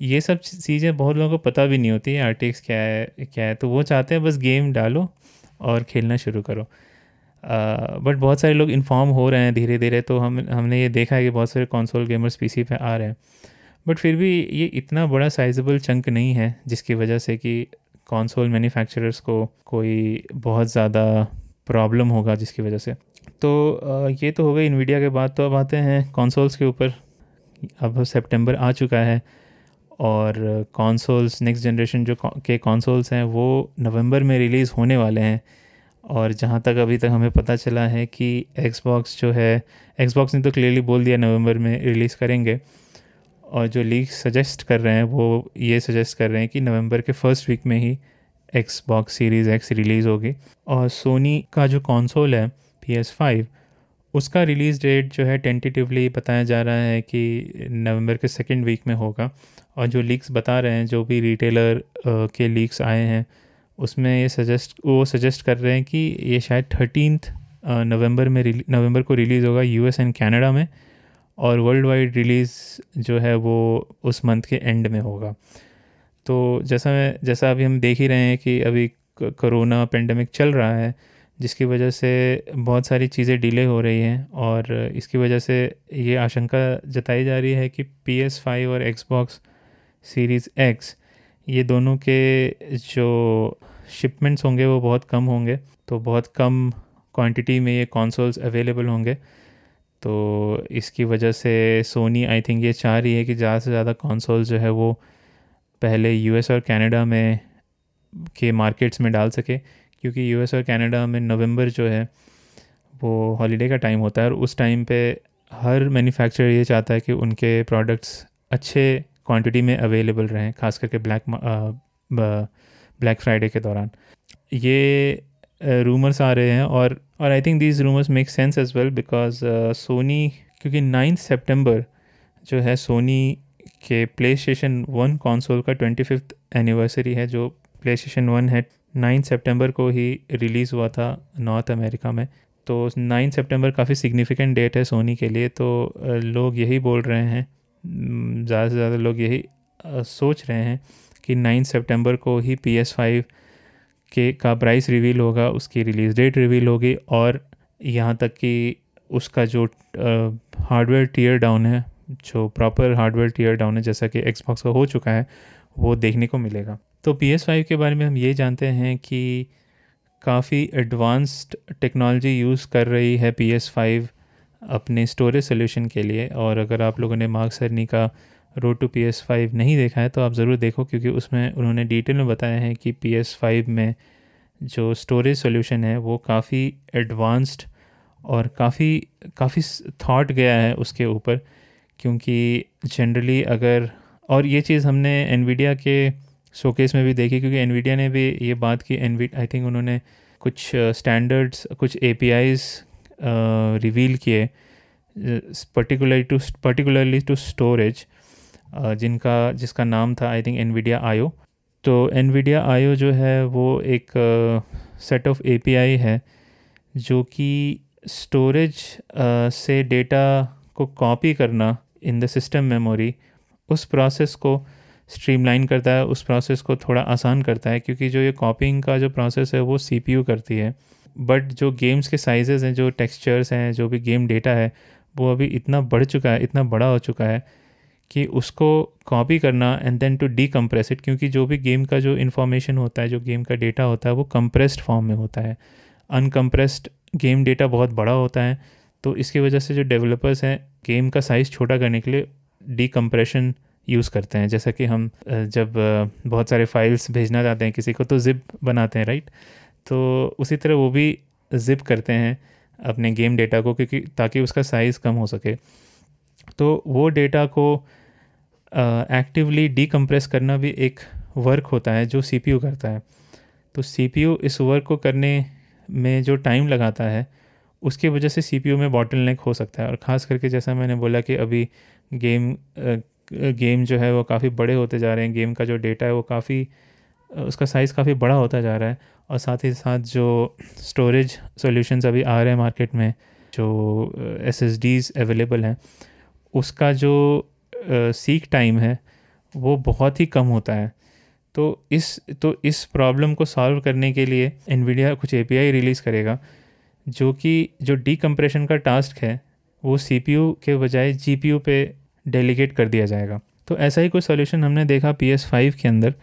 ये सब चीज़ें बहुत लोगों को पता भी नहीं होती है आर टी एक्स क्या है क्या है। तो वो चाहते हैं बस गेम डालो और खेलना शुरू करो। बट uh, बहुत सारे लोग इन्फॉर्म हो रहे हैं धीरे धीरे तो हम हमने ये देखा है कि बहुत सारे कॉन्सोल गेमर्स पीसी पे आ रहे हैं। बट फिर भी ये इतना बड़ा साइजेबल चंक नहीं है जिसकी वजह से कि कॉन्सोल मैन्युफैक्चरर्स को कोई बहुत ज़्यादा प्रॉब्लम होगा जिसकी वजह से। तो ये तो हो गई इन्वीडिया के बाद। तो अब आते हैं कॉन्सोल्स के ऊपर। अब सितंबर आ चुका है और कॉन्सोल्स नेक्स्ट जनरेशन जो के कॉन्सोल्स हैं, वो नवंबर में रिलीज़ होने वाले हैं। और जहाँ तक अभी तक हमें पता चला है कि एक्सबॉक्स जो है एक्सबॉक्स ने तो क्लियरली बोल दिया नवंबर में रिलीज़ करेंगे। और जो लीग सजेस्ट कर रहे हैं, वो ये सजेस्ट कर रहे हैं कि नवंबर के फ़र्स्ट वीक में ही Xbox series X release होगी। और सोनी का जो कॉन्सोल है पी एस फाइव उसका रिलीज़ डेट जो है टेंटेटिवली बताया जा रहा है कि नवंबर के सेकेंड वीक में होगा। और जो लीक्स बता रहे हैं, जो भी रिटेलर के लीक्स आए हैं, उसमें ये सजेस्ट वो सजेस्ट कर रहे हैं कि ये शायद थर्टीनथ नवंबर में नवंबर को रिलीज़ होगा यूएस एंड कनाडा में और वर्ल्ड वाइड रिलीज़ जो है वो उस मंथ के एंड में होगा। तो जैसा मैं जैसा अभी हम देख ही रहे हैं कि अभी कोरोना पेंडेमिक चल रहा है जिसकी वजह से बहुत सारी चीज़ें डिले हो रही हैं और इसकी वजह से ये आशंका जताई जा रही है कि पी एस फाइव और एक्स बॉक्स सीरीज़ एक्स ये दोनों के जो शिपमेंट्स होंगे वो बहुत कम होंगे तो बहुत कम क्वांटिटी में ये कॉन्सोल्स अवेलेबल होंगे। तो इसकी वजह से सोनी आई थिंक ये चाह रही है कि ज़्यादा से ज़्यादा कॉन्सोल्स जो है वो पहले यूएस और कनाडा में के मार्केट्स में डाल सके। क्योंकि यूएस और कनाडा में नवंबर जो है, वो हॉलीडे का टाइम होता है और उस टाइम पे हर मैन्युफैक्चरर ये चाहता है कि उनके प्रोडक्ट्स अच्छे क्वांटिटी में अवेलेबल रहें, खास करके ब्लैक ब्लैक फ्राइडे के दौरान। ये रूमर्स आ रहे हैं और और I think these rumours make sense as well because Sony क्योंकि नाइन्थ सेप्टेम्बर जो है सोनी के प्ले स्टेशन वन कॉन्सोल का ट्वेंटी फिफ्थ एनिवर्सरी है, जो प्ले स्टेशन वन है नाइन सितंबर को ही रिलीज़ हुआ था नॉर्थ अमेरिका में। तो नाइन सितंबर काफ़ी सिग्निफिकेंट डेट है सोनी के लिए तो लोग यही बोल रहे हैं ज़्यादा से ज़्यादा लोग यही सोच रहे हैं कि नाइन सितंबर को ही पी एस फाइव के, का प्राइस रिवील होगा, उसकी रिलीज़ डेट रिवील होगी और यहाँ तक कि उसका जो हार्डवेयर टीयर डाउन है, जो प्रॉपर हार्डवेयर टीयर डाउन है, जैसा कि एक्सबॉक्स का हो चुका है, वो देखने को मिलेगा। तो पी एस फाइव के बारे में हम ये जानते हैं कि काफ़ी एडवांस्ड टेक्नोलॉजी यूज़ कर रही है पी एस फाइव अपने स्टोरेज सोल्यूशन के लिए। और अगर आप लोगों ने मार्क सरनी का road to P S five नहीं देखा है तो आप ज़रूर देखो, क्योंकि उसमें उन्होंने डिटेल में बताया है कि पी एस फाइव में जो स्टोरेज सोल्यूशन है, वो काफ़ी एडवांस्ड और काफ़ी काफ़ी थाट गया है उसके ऊपर। क्योंकि जनरली अगर, और ये चीज़ हमने एनवीडिया के शोकेस में भी देखी क्योंकि एनवीडिया ने भी ये बात की एनवी आई थिंक उन्होंने कुछ स्टैंडर्ड्स कुछ ए रिवील किए particular to particularly to storage जिनका जिसका नाम था आई थिंक एनवीडिया आयो तो एनवीडिया आयो जो है वो एक सेट ऑफ़ एपीआई है जो कि स्टोरेज uh, से डेटा को कॉपी करना इन द सिस्टम मेमोरी उस प्रोसेस को स्ट्रीमलाइन करता है, उस प्रोसेस को थोड़ा आसान करता है, क्योंकि जो ये कॉपिंग का जो प्रोसेस है, वो सीपीयू करती है। बट जो गेम्स के साइजेज़ हैं, जो टेक्सचर्स हैं, जो भी गेम डेटा है, वो अभी इतना बढ़ चुका है, इतना बड़ा हो चुका है कि उसको कॉपी करना and then to D it क्योंकि जो भी गेम का जो इन्फॉर्मेशन होता है, जो गेम का डेटा होता है, वो कंप्रेस्ड फॉर्म में होता है। अनकम्प्रेस्ड गेम डेटा बहुत बड़ा होता है तो इसकी वजह से जो डेवलपर्स हैं गेम का साइज़ छोटा करने के लिए डी यूज़ करते हैं। जैसा कि हम जब बहुत सारे फाइल्स भेजना चाहते हैं, किसी को तो ज़िप बनाते हैं राइट तो उसी तरह वो भी ज़िप करते हैं अपने गेम डेटा को क्योंकि, ताकि उसका साइज़ कम हो सके। तो वो डेटा को एक्टिवली डीकम्प्रेस करना भी एक वर्क होता है, जो सीपीयू करता है। तो सीपीयू इस वर्क को करने में जो टाइम लगाता है, उसकी वजह से सीपीयू में बॉटल नेक हो सकता है। और ख़ास करके जैसा मैंने बोला कि अभी गेम गेम जो है वो काफ़ी बड़े होते जा रहे हैं। गेम का जो डेटा है वो काफ़ी, उसका साइज़ काफ़ी बड़ा होता जा रहा है और साथ ही साथ जो स्टोरेज सॉल्यूशंस अभी आ रहे हैं मार्केट में, जो एस एस डीज अवेलेबल हैं, उसका जो सीक टाइम है वो बहुत ही कम होता है। तो इस तो इस प्रॉब्लम को सॉल्व करने के लिए एनवीडिया कुछ एपीआई रिलीज़ करेगा, जो कि, जो डीकम्प्रेशन का टास्क है, वो सीपीयू के बजाय जीपीयू पे डेलीगेट कर दिया जाएगा। तो ऐसा ही कोई सोल्यूशन हमने देखा पी एस फाइव के अंदर,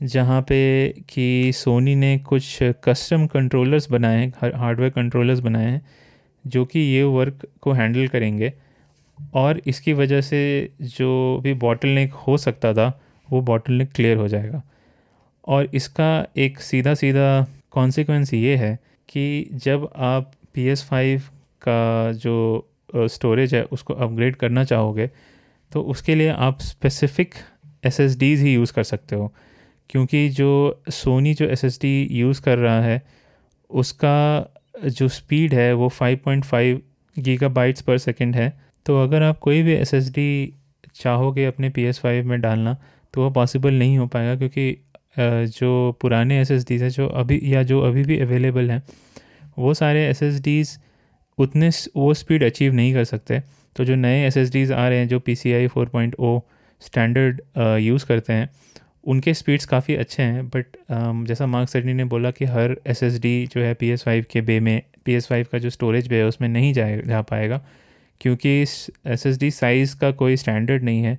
जहाँ पे कि सोनी ने कुछ कस्टम कंट्रोलर्स बनाए हैं हार्डवेयर कंट्रोलर्स बनाए हैं, जो कि ये वर्क को हैंडल करेंगे। और इसकी वजह से जो भी बॉटल नेक हो सकता था, वो बॉटल नेक क्लियर हो जाएगा। और इसका एक सीधा सीधा कॉन्सिक्वेंस ये है कि जब आप पी एस फाइव का जो स्टोरेज है, उसको अपग्रेड करना चाहोगे तो उसके लिए आप स्पेसिफिक एस ही यूज़ कर सकते हो। क्योंकि जो सोनी जो एसएसडी यूज़ कर रहा है, उसका जो स्पीड है वो 5.5 गीगाबाइट्स पर सेकंड है। तो अगर आप कोई भी एसएसडी चाहोगे अपने पी एस में डालना तो वो पॉसिबल नहीं हो पाएगा क्योंकि जो पुराने एस एस डीज़ हैं, जो अभी या जो अभी भी अवेलेबल हैं, वो सारे एस एस डीज़ उतने वो स्पीड अचीव नहीं कर सकते। तो जो नए एस आ रहे हैं, जो P C I four point O standard use करते हैं, उनके स्पीड्स काफ़ी अच्छे हैं बट जैसा मार्क सर्नी ने बोला कि हर एसएसडी जो है पी एस फाइव के बे में पी एस फाइव का जो स्टोरेज बे है, उसमें नहीं जाए, जा पाएगा, क्योंकि एस एस डी साइज़ का कोई स्टैंडर्ड नहीं है।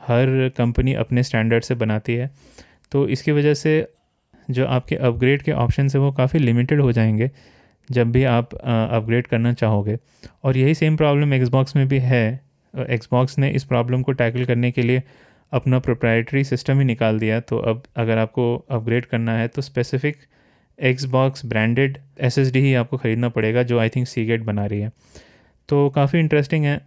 हर कंपनी अपने स्टैंडर्ड से बनाती है। तो इसकी वजह से जो आपके अपग्रेड के ऑप्शन है, वो काफ़ी लिमिटेड हो जाएँगे। जब भी आप अपग्रेड करना चाहोगे। और यही सेम प्रॉब्लम एक्सबॉक्स में भी है। एक्सबॉक्स ने इस प्रॉब्लम को टैकल करने के लिए अपना प्रोप्राइटरी सिस्टम ही निकाल दिया। तो अब अगर आपको अपग्रेड करना है तो स्पेसिफिक एक्सबॉक्स ब्रांडेड एसएसडी ही आपको ख़रीदना पड़ेगा, जो आई थिंक सी बना रही है। तो काफ़ी इंटरेस्टिंग है,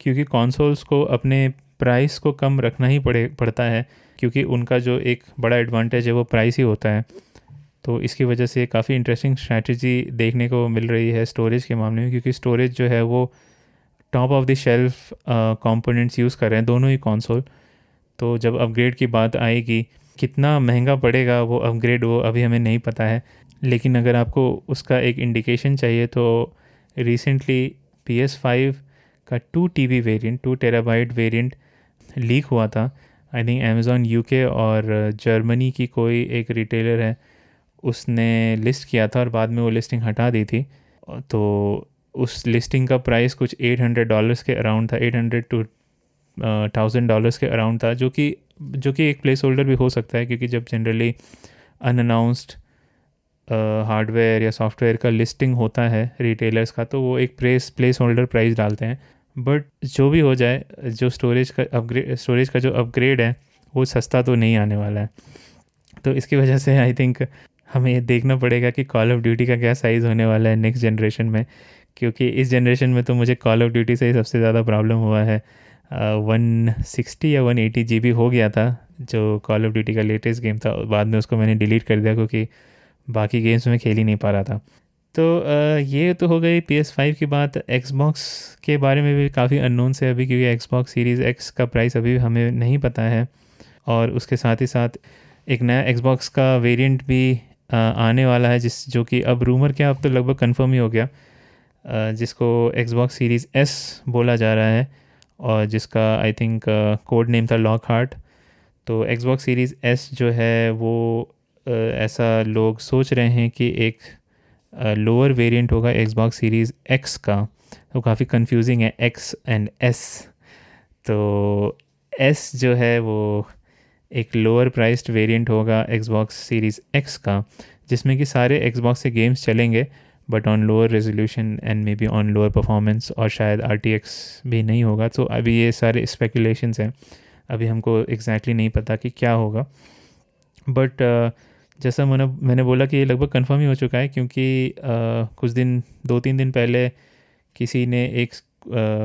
क्योंकि कॉन्सोल्स को अपने प्राइस को कम रखना ही पड़े, पड़ता है, क्योंकि उनका जो एक बड़ा एडवांटेज है, वो प्राइस ही होता है। तो इसकी वजह से काफ़ी इंटरेस्टिंग स्ट्रैटेजी देखने को मिल रही है स्टोरेज के मामले में, क्योंकि स्टोरेज जो है वो top of the shelf components use कर रहे हैं दोनों ही कॉन्सोल तो जब अपग्रेड की बात आएगी, कितना महँगा पड़ेगा वो अपग्रेड वो अभी हमें नहीं पता है। लेकिन अगर आपको उसका एक इंडिकेशन चाहिए तो रिसेंटली पी एस फाइव का two T B variant two terabyte variant leak हुआ था। आई थिंक अमेज़ॉन यूके और जर्मनी की कोई एक रिटेलर है उसने लिस्ट किया था और बाद में वो लिस्टिंग हटा दी थी। तो उस लिस्टिंग का प्राइस कुछ 800 डॉलर्स के अराउंड था 800 टू थाउज़ेंड डॉलर्स के अराउंड था, जो कि जो कि एक प्लेस होल्डर भी हो सकता है, क्योंकि जब जनरली अनअनाउंस्ड हार्डवेयर या सॉफ्टवेयर का लिस्टिंग होता है रिटेलर्स का तो वो एक प्लेस प्लेस होल्डर प्राइस डालते हैं। बट जो भी हो जाए, जो स्टोरेज का अपग्रेड स्टोरेज का जो अपग्रेड है, वो सस्ता तो नहीं आने वाला है। तो इसकी वजह से आई थिंक हमें देखना पड़ेगा कि कॉल ऑफ़ ड्यूटी का क्या साइज़ होने वाला है नेक्स्ट जनरेशन में। क्योंकि इस जनरेशन में तो मुझे कॉल ऑफ़ ड्यूटी से ही सबसे ज़्यादा प्रॉब्लम हुआ है। वन सिक्सटी या वन एटी जी बी हो गया था, जो कॉल ऑफ़ ड्यूटी का लेटेस्ट गेम था। बाद में उसको मैंने डिलीट कर दिया क्योंकि बाकी गेम्स में खेल ही नहीं पा रहा था। तो ये तो हो गई पी एस फाइव की बात। एक्सबॉक्स के बारे में भी काफ़ी अननोन से अभी, क्योंकि एक्सबॉक्स सीरीज़ एक्स का प्राइस अभी हमें नहीं पता है। और उसके साथ ही साथ एक नया एक्सबॉक्स का वेरिएंट भी आने वाला है जिस जो कि अब रूमर क्या अब तो लगभग कंफर्म ही हो गया। जिसको एक्सबॉक्स सीरीज़ एस बोला जा रहा है और जिसका आई थिंक कोड नेम था लॉक हार्ट तो एक्सबॉक्स सीरीज़ एस जो है वो uh, ऐसा लोग सोच रहे हैं कि एक लोअर वेरिएंट होगा एक्सबॉक्स सीरीज़ एक्स का। तो काफ़ी कंफ्यूजिंग है एक्स एंड एस तो एस जो है वो एक लोअर प्राइस्ड वेरिएंट होगा एक्सबॉक्स सीरीज़ एक्स का जिसमें कि सारे एक्सबॉक्स से गेम्स चलेंगे but on lower resolution and maybe on lower performance और शायद आरटीएक्स भी नहीं होगा। तो अभी ये सारे स्पेकुलेशंस हैं। अभी हमको एग्जैक्टली exactly नहीं पता कि क्या होगा। बट uh, जैसा मैंने मैंने बोला कि ये लगभग कंफर्म ही हो चुका है क्योंकि uh, कुछ दिन दो तीन दिन पहले किसी ने एक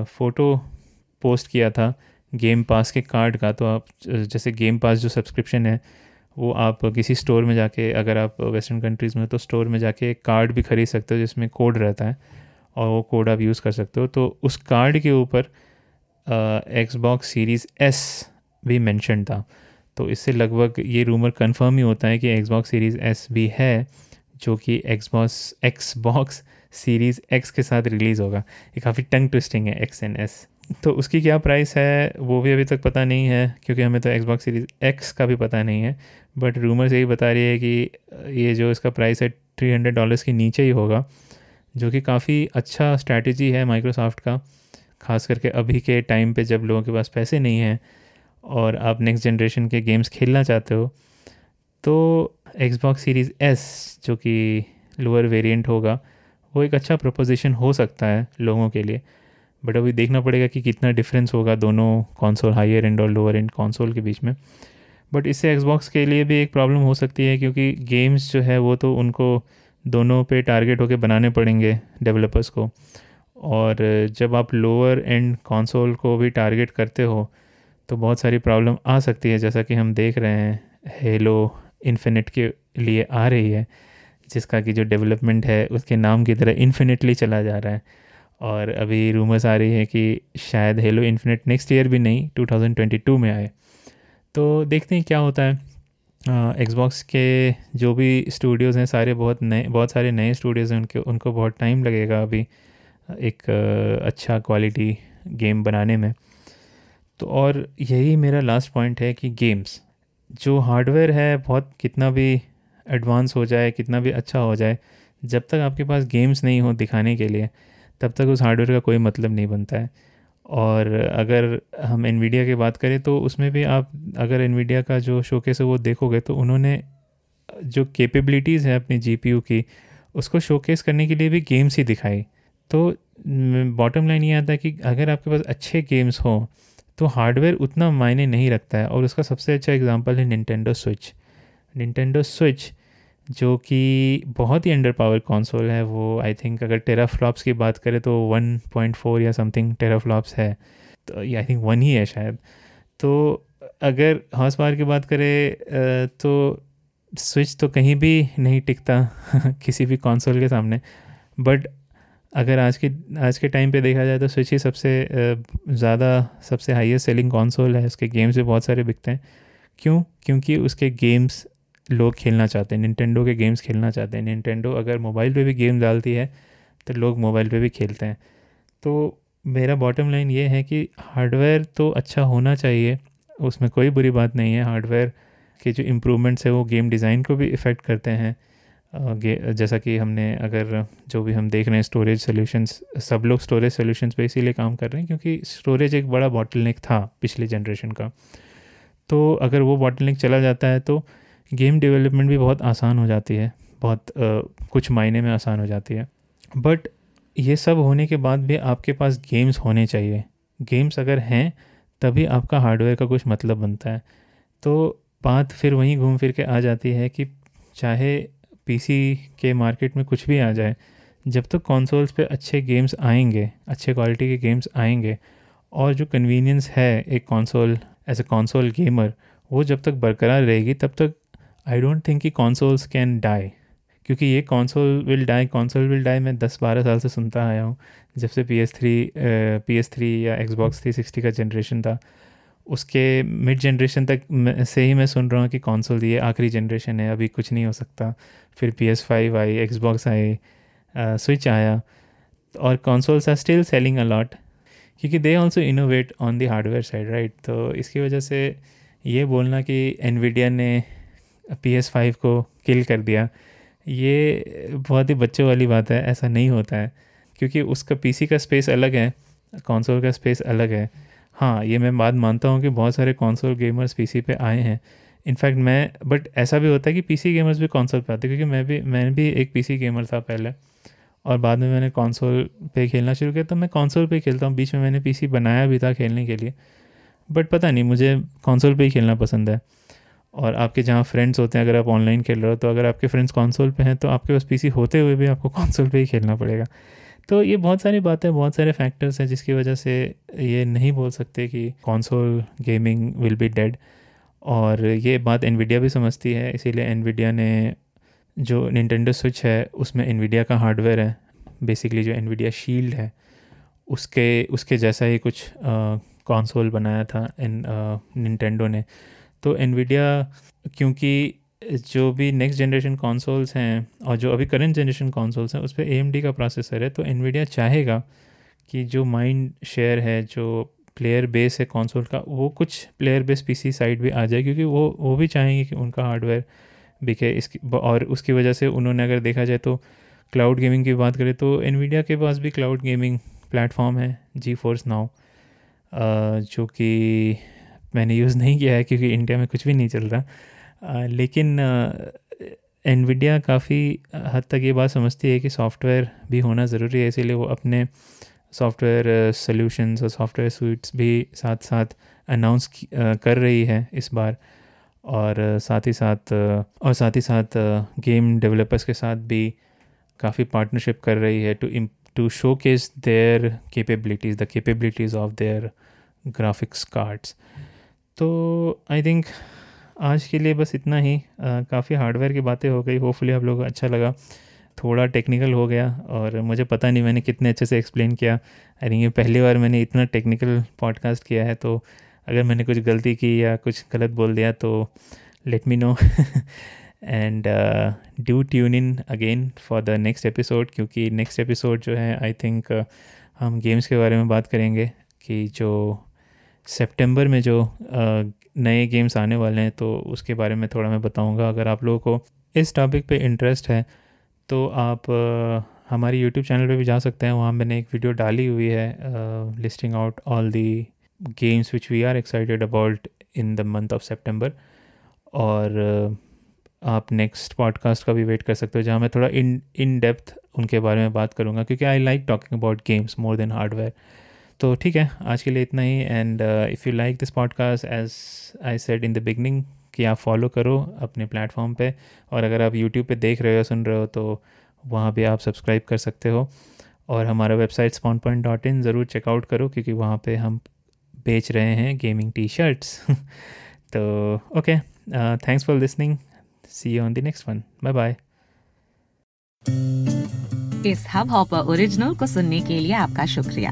फ़ोटो uh, पोस्ट किया था गेम पास के कार्ड का तो आप, जैसे गेम पास जो सब्सक्रिप्शन है, वो आप किसी स्टोर में जाके, अगर आप वेस्टर्न कंट्रीज़ में तो स्टोर में जाके एक कार्ड भी ख़रीद सकते हो, जिसमें कोड रहता है, और वो कोड आप यूज़ कर सकते हो। तो उस कार्ड के ऊपर एक्सबॉक्स सीरीज़ एस भी मैंशन था। तो इससे लगभग ये रूमर कंफर्म ही होता है कि एक्सबॉक्स सीरीज़ एस भी है, जो कि एक्सबॉक्स एक्सबॉक्स सीरीज़ एक्स के साथ रिलीज़ होगा। ये काफ़ी टंग ट्विस्टिंग है एक्स एंड एस तो उसकी क्या प्राइस है, वो भी अभी तक पता नहीं है, क्योंकि हमें तो एक्सबॉक्स सीरीज़ एक्स का भी पता नहीं है बट रूमर्स यही बता रही है कि ये जो इसका प्राइस है थ्री हंड्रेड डॉलर्स के नीचे ही होगा, जो कि काफ़ी अच्छा स्ट्रैटेजी है माइक्रोसॉफ्ट का, ख़ास करके अभी के टाइम पे जब लोगों के पास पैसे नहीं हैं, और आप नेक्स्ट जनरेशन के गेम्स खेलना चाहते हो तो एक्सबॉक्स सीरीज़ एस जो कि लोअर वेरिएंट होगा, वो एक अच्छा प्रपोजिशन हो सकता है लोगों के लिए। बट अभी देखना पड़ेगा कि कितना डिफरेंस होगा दोनों कॉन्सोल हाइयर एंड और लोअर एंड कॉन्सोल के बीच में। बट इससे एक्सबॉक्स के लिए भी एक प्रॉब्लम हो सकती है क्योंकि गेम्स जो है वो तो उनको दोनों पे टारगेट होकर बनाने पड़ेंगे डेवलपर्स को। और जब आप लोअर एंड कंसोल को भी टारगेट करते हो तो बहुत सारी प्रॉब्लम आ सकती है। जैसा कि हम देख रहे हैं हेलो इन्फिनिट के लिए आ रही है, जिसका कि जो डेवलपमेंट है, उसके नाम की तरह इन्फिनिटली चला जा रहा है। और अभी रूमर्स आ रही है कि शायद हेलो इन्फिनिट नेक्स्ट ईयर भी नहीं 2022 में आए। तो देखते हैं क्या होता है। एक्सबॉक्स के जो भी स्टूडियोज़ हैं, सारे बहुत नए, बहुत सारे नए स्टूडियोज़ हैं, उनके, उनको बहुत टाइम लगेगा अभी एक अच्छा क्वालिटी गेम बनाने में। तो और यही मेरा लास्ट पॉइंट है कि गेम्स जो हार्डवेयर है, बहुत कितना भी एडवांस हो जाए, कितना भी अच्छा हो जाए, जब तक आपके पास गेम्स नहीं हो दिखाने के लिए तब तक उस हार्डवेयर का कोई मतलब नहीं बनता है। और अगर हम एनवीडिया की बात करें तो उसमें भी आप अगर एनवीडिया का जो शोकेस है, वो देखोगे तो उन्होंने जो कैपेबिलिटीज़ है अपनी जी की, उसको शोकेस करने के लिए भी गेम्स ही दिखाई। तो बॉटम लाइन ये आता है कि अगर आपके पास अच्छे गेम्स हो तो हार्डवेयर उतना मायने नहीं रखता है। और उसका सबसे अच्छा एग्जांपल है निन्टेंडो स्विच निन्टेंडो स्विच जो कि बहुत ही अंडर पावर कॉन्सोल है, वो आई थिंक अगर टेरा फ्लॉप्स की बात करें तो 1.4 या समथिंग टेरा फ्लॉप्स है। तो आई थिंक वन ही है शायद। तो अगर हॉर्स पावर की बात करें तो स्विच तो कहीं भी नहीं टिकता किसी भी कॉन्सोल के सामने। बट अगर आज के आज के टाइम पे देखा जाए तो स्विच ही सबसे ज़्यादा सबसे हाईएस्ट सेलिंग कॉन्सोल है। उसके गेम्स भी बहुत सारे बिकते हैं। क्यों? क्योंकि उसके गेम्स लोग खेलना चाहते हैं निन्टेंडो के गेम्स खेलना चाहते हैं। निन्टेंडो अगर मोबाइल पे भी गेम डालती है तो लोग मोबाइल पे भी खेलते हैं। तो मेरा बॉटम लाइन ये है कि हार्डवेयर तो अच्छा होना चाहिए, उसमें कोई बुरी बात नहीं है। हार्डवेयर के जो इम्प्रूवमेंट्स है, वो गेम डिज़ाइन को भी इफ़ेक्ट करते हैं। जैसा कि हमने अगर जो भी हम देख रहे हैं स्टोरेज सोल्यूशंस सब लोग स्टोरेज सोल्यूशंस पे इसीलिए काम कर रहे हैं, क्योंकि स्टोरेज एक बड़ा बॉटल था पिछले जनरेशन का। तो अगर वो बॉटल चला जाता है तो गेम डेवलपमेंट भी बहुत आसान हो जाती है बहुत आ, कुछ मायने में आसान हो जाती है। बट ये सब होने के बाद भी आपके पास गेम्स होने चाहिए। गेम्स अगर हैं तभी आपका हार्डवेयर का कुछ मतलब बनता है। तो बात फिर वहीं घूम फिर के आ जाती है कि चाहे पीसी के मार्केट में कुछ भी आ जाए जब तक तो कंसोल्स पे अच्छे गेम्स आएँगे अच्छे क्वालिटी के गेम्स आएँगे और जो कन्वीनियंस है एक console as a console gamer वो जब तक बरकरार रहेगी तब तक आई डोंट थिंक कि कॉन्सोल्स कैन डाई क्योंकि ये console will die console will die मैं दस बारह साल से सुनता आया हूँ, जब से P S three P S three या एक्सबॉक्स थ्री सिक्सटी का जनरेशन था। उसके मिड जनरेशन तक से ही मैं सुन रहा हूँ कि कॉन्सोल ये आखिरी जनरेशन है, अभी कुछ नहीं हो सकता। फिर पी एस फाइव आई एक्सबॉक्स आई स्विच आया, और consoles are still selling a lot क्योंकि they also innovate on the hardware side right तो इसकी वजह से ये बोलना कि एनवीडिया ने पी एस फाइव को किल कर दिया। ये बहुत ही बच्चों वाली बात है, ऐसा नहीं होता है। क्योंकि उसका पीसी का स्पेस अलग है कंसोल का स्पेस अलग है। हाँ ये मैं बात मानता हूँ कि बहुत सारे कंसोल गेमर्स पीसी पे आए हैं। इनफैक्ट मैं बट ऐसा भी होता है कि पीसी गेमर्स भी कंसोल पे आते हैं, क्योंकि मैं भी मैं भी एक पीसी गेमर था पहले। और बाद में मैंने कंसोल पे खेलना शुरू किया तो मैं कंसोल पे खेलता हूँ। बीच में मैंने पीसी बनाया भी था खेलने के लिए। बट पता नहीं, मुझे कंसोल पे ही खेलना पसंद है। और आपके जहाँ फ्रेंड्स होते हैं, अगर आप ऑनलाइन खेल रहे हो तो अगर आपके फ्रेंड्स कॉन्सोल पे हैं तो आपके पास पीसी होते हुए भी आपको कॉन्सोल पे ही खेलना पड़ेगा। तो ये बहुत सारी बातें, बहुत सारे फैक्टर्स हैं जिसकी वजह से ये नहीं बोल सकते कि console gaming will be dead और ये बात एनविडिया भी समझती है, इसीलिए एनविडिया ने जो निन्टेंडो स्विच है, उसमें एनविडिया का हार्डवेयर है। बेसिकली जो एनविडिया शील्ड है, उसके उसके जैसा ही कुछ कॉन्सोल बनाया था, इन निन्टेंडो ने। तो एनविडिया क्योंकि जो भी नेक्स्ट जनरेशन कॉन्सोल्स हैं और जो अभी करंट जनरेशन कॉन्सोल्स हैं, उस पर ए का प्रोसेसर है तो एनविडिया चाहेगा कि जो माइंड शेयर है, जो प्लेयर बेस है कॉन्सोल का, वो कुछ प्लेयर बेस पीसी साइड भी आ जाए, क्योंकि वो वो भी चाहेंगे कि उनका हार्डवेयर बिके इसकी और उसकी वजह से उन्होंने अगर देखा जाए तो क्लाउड गेमिंग की बात करें तो एनवीडिया के पास भी क्लाउड गेमिंग प्लेटफॉर्म है जी फोर्स नाउ जो कि मैंने यूज़ नहीं किया है क्योंकि इंडिया में कुछ भी नहीं चल रहा लेकिन एनविडिया काफ़ी हद तक ये बात समझती है कि सॉफ्टवेयर भी होना ज़रूरी है, इसीलिए वो अपने सॉफ्टवेयर सॉल्यूशंस और सॉफ्टवेयर स्वीट्स भी साथ साथ अनाउंस कर रही है इस बार और साथ ही साथ और साथ ही साथ गेम डेवलपर्स के साथ भी काफ़ी पार्टनरशिप कर रही है to to showcase their capabilities the capabilities of their graphics cards. तो आई थिंक आज के लिए बस इतना ही। काफ़ी हार्डवेयर की बातें हो गई। होपफुली आप लोगों को अच्छा लगा। थोड़ा टेक्निकल हो गया और मुझे पता नहीं मैंने कितने अच्छे से एक्सप्लेन किया। आई थिंक ये पहली बार मैंने इतना टेक्निकल पॉडकास्ट किया है तो अगर मैंने कुछ गलती की या कुछ गलत बोल दिया तो let me know and do tune in again for the next episode क्योंकि नेक्स्ट एपिसोड जो है आई थिंक uh, हम गेम्स के बारे में बात करेंगे कि जो सितंबर में जो नए गेम्स आने वाले हैं तो उसके बारे में थोड़ा मैं बताऊँगा। अगर आप लोगों को इस टॉपिक पे इंटरेस्ट है तो आप हमारी यूट्यूब चैनल पे भी जा सकते हैं। वहाँ मैंने एक वीडियो डाली हुई है listing out all the games which we are excited about in the month of September और आप नेक्स्ट पॉडकास्ट का भी वेट कर सकते हो, जहाँ मैं थोड़ा इन इन डेप्थ उनके बारे में बात करूँगा, क्योंकि I like talking about games more than hardware तो ठीक है, आज के लिए इतना ही and if you like this podcast as I said in the beginning कि आप फॉलो करो अपने प्लेटफॉर्म पे, और अगर आप यूट्यूब पे देख रहे हो सुन रहे हो तो वहाँ भी आप सब्सक्राइब कर सकते हो। और हमारा website Spawn Point dot in ज़रूर चेकआउट करो, क्योंकि वहाँ पे हम बेच रहे हैं गेमिंग टी शर्ट्स तो okay thanks for listening see you on the next one bye bye इस हब हॉपर ओरिजिनल को सुनने के लिए आपका शुक्रिया।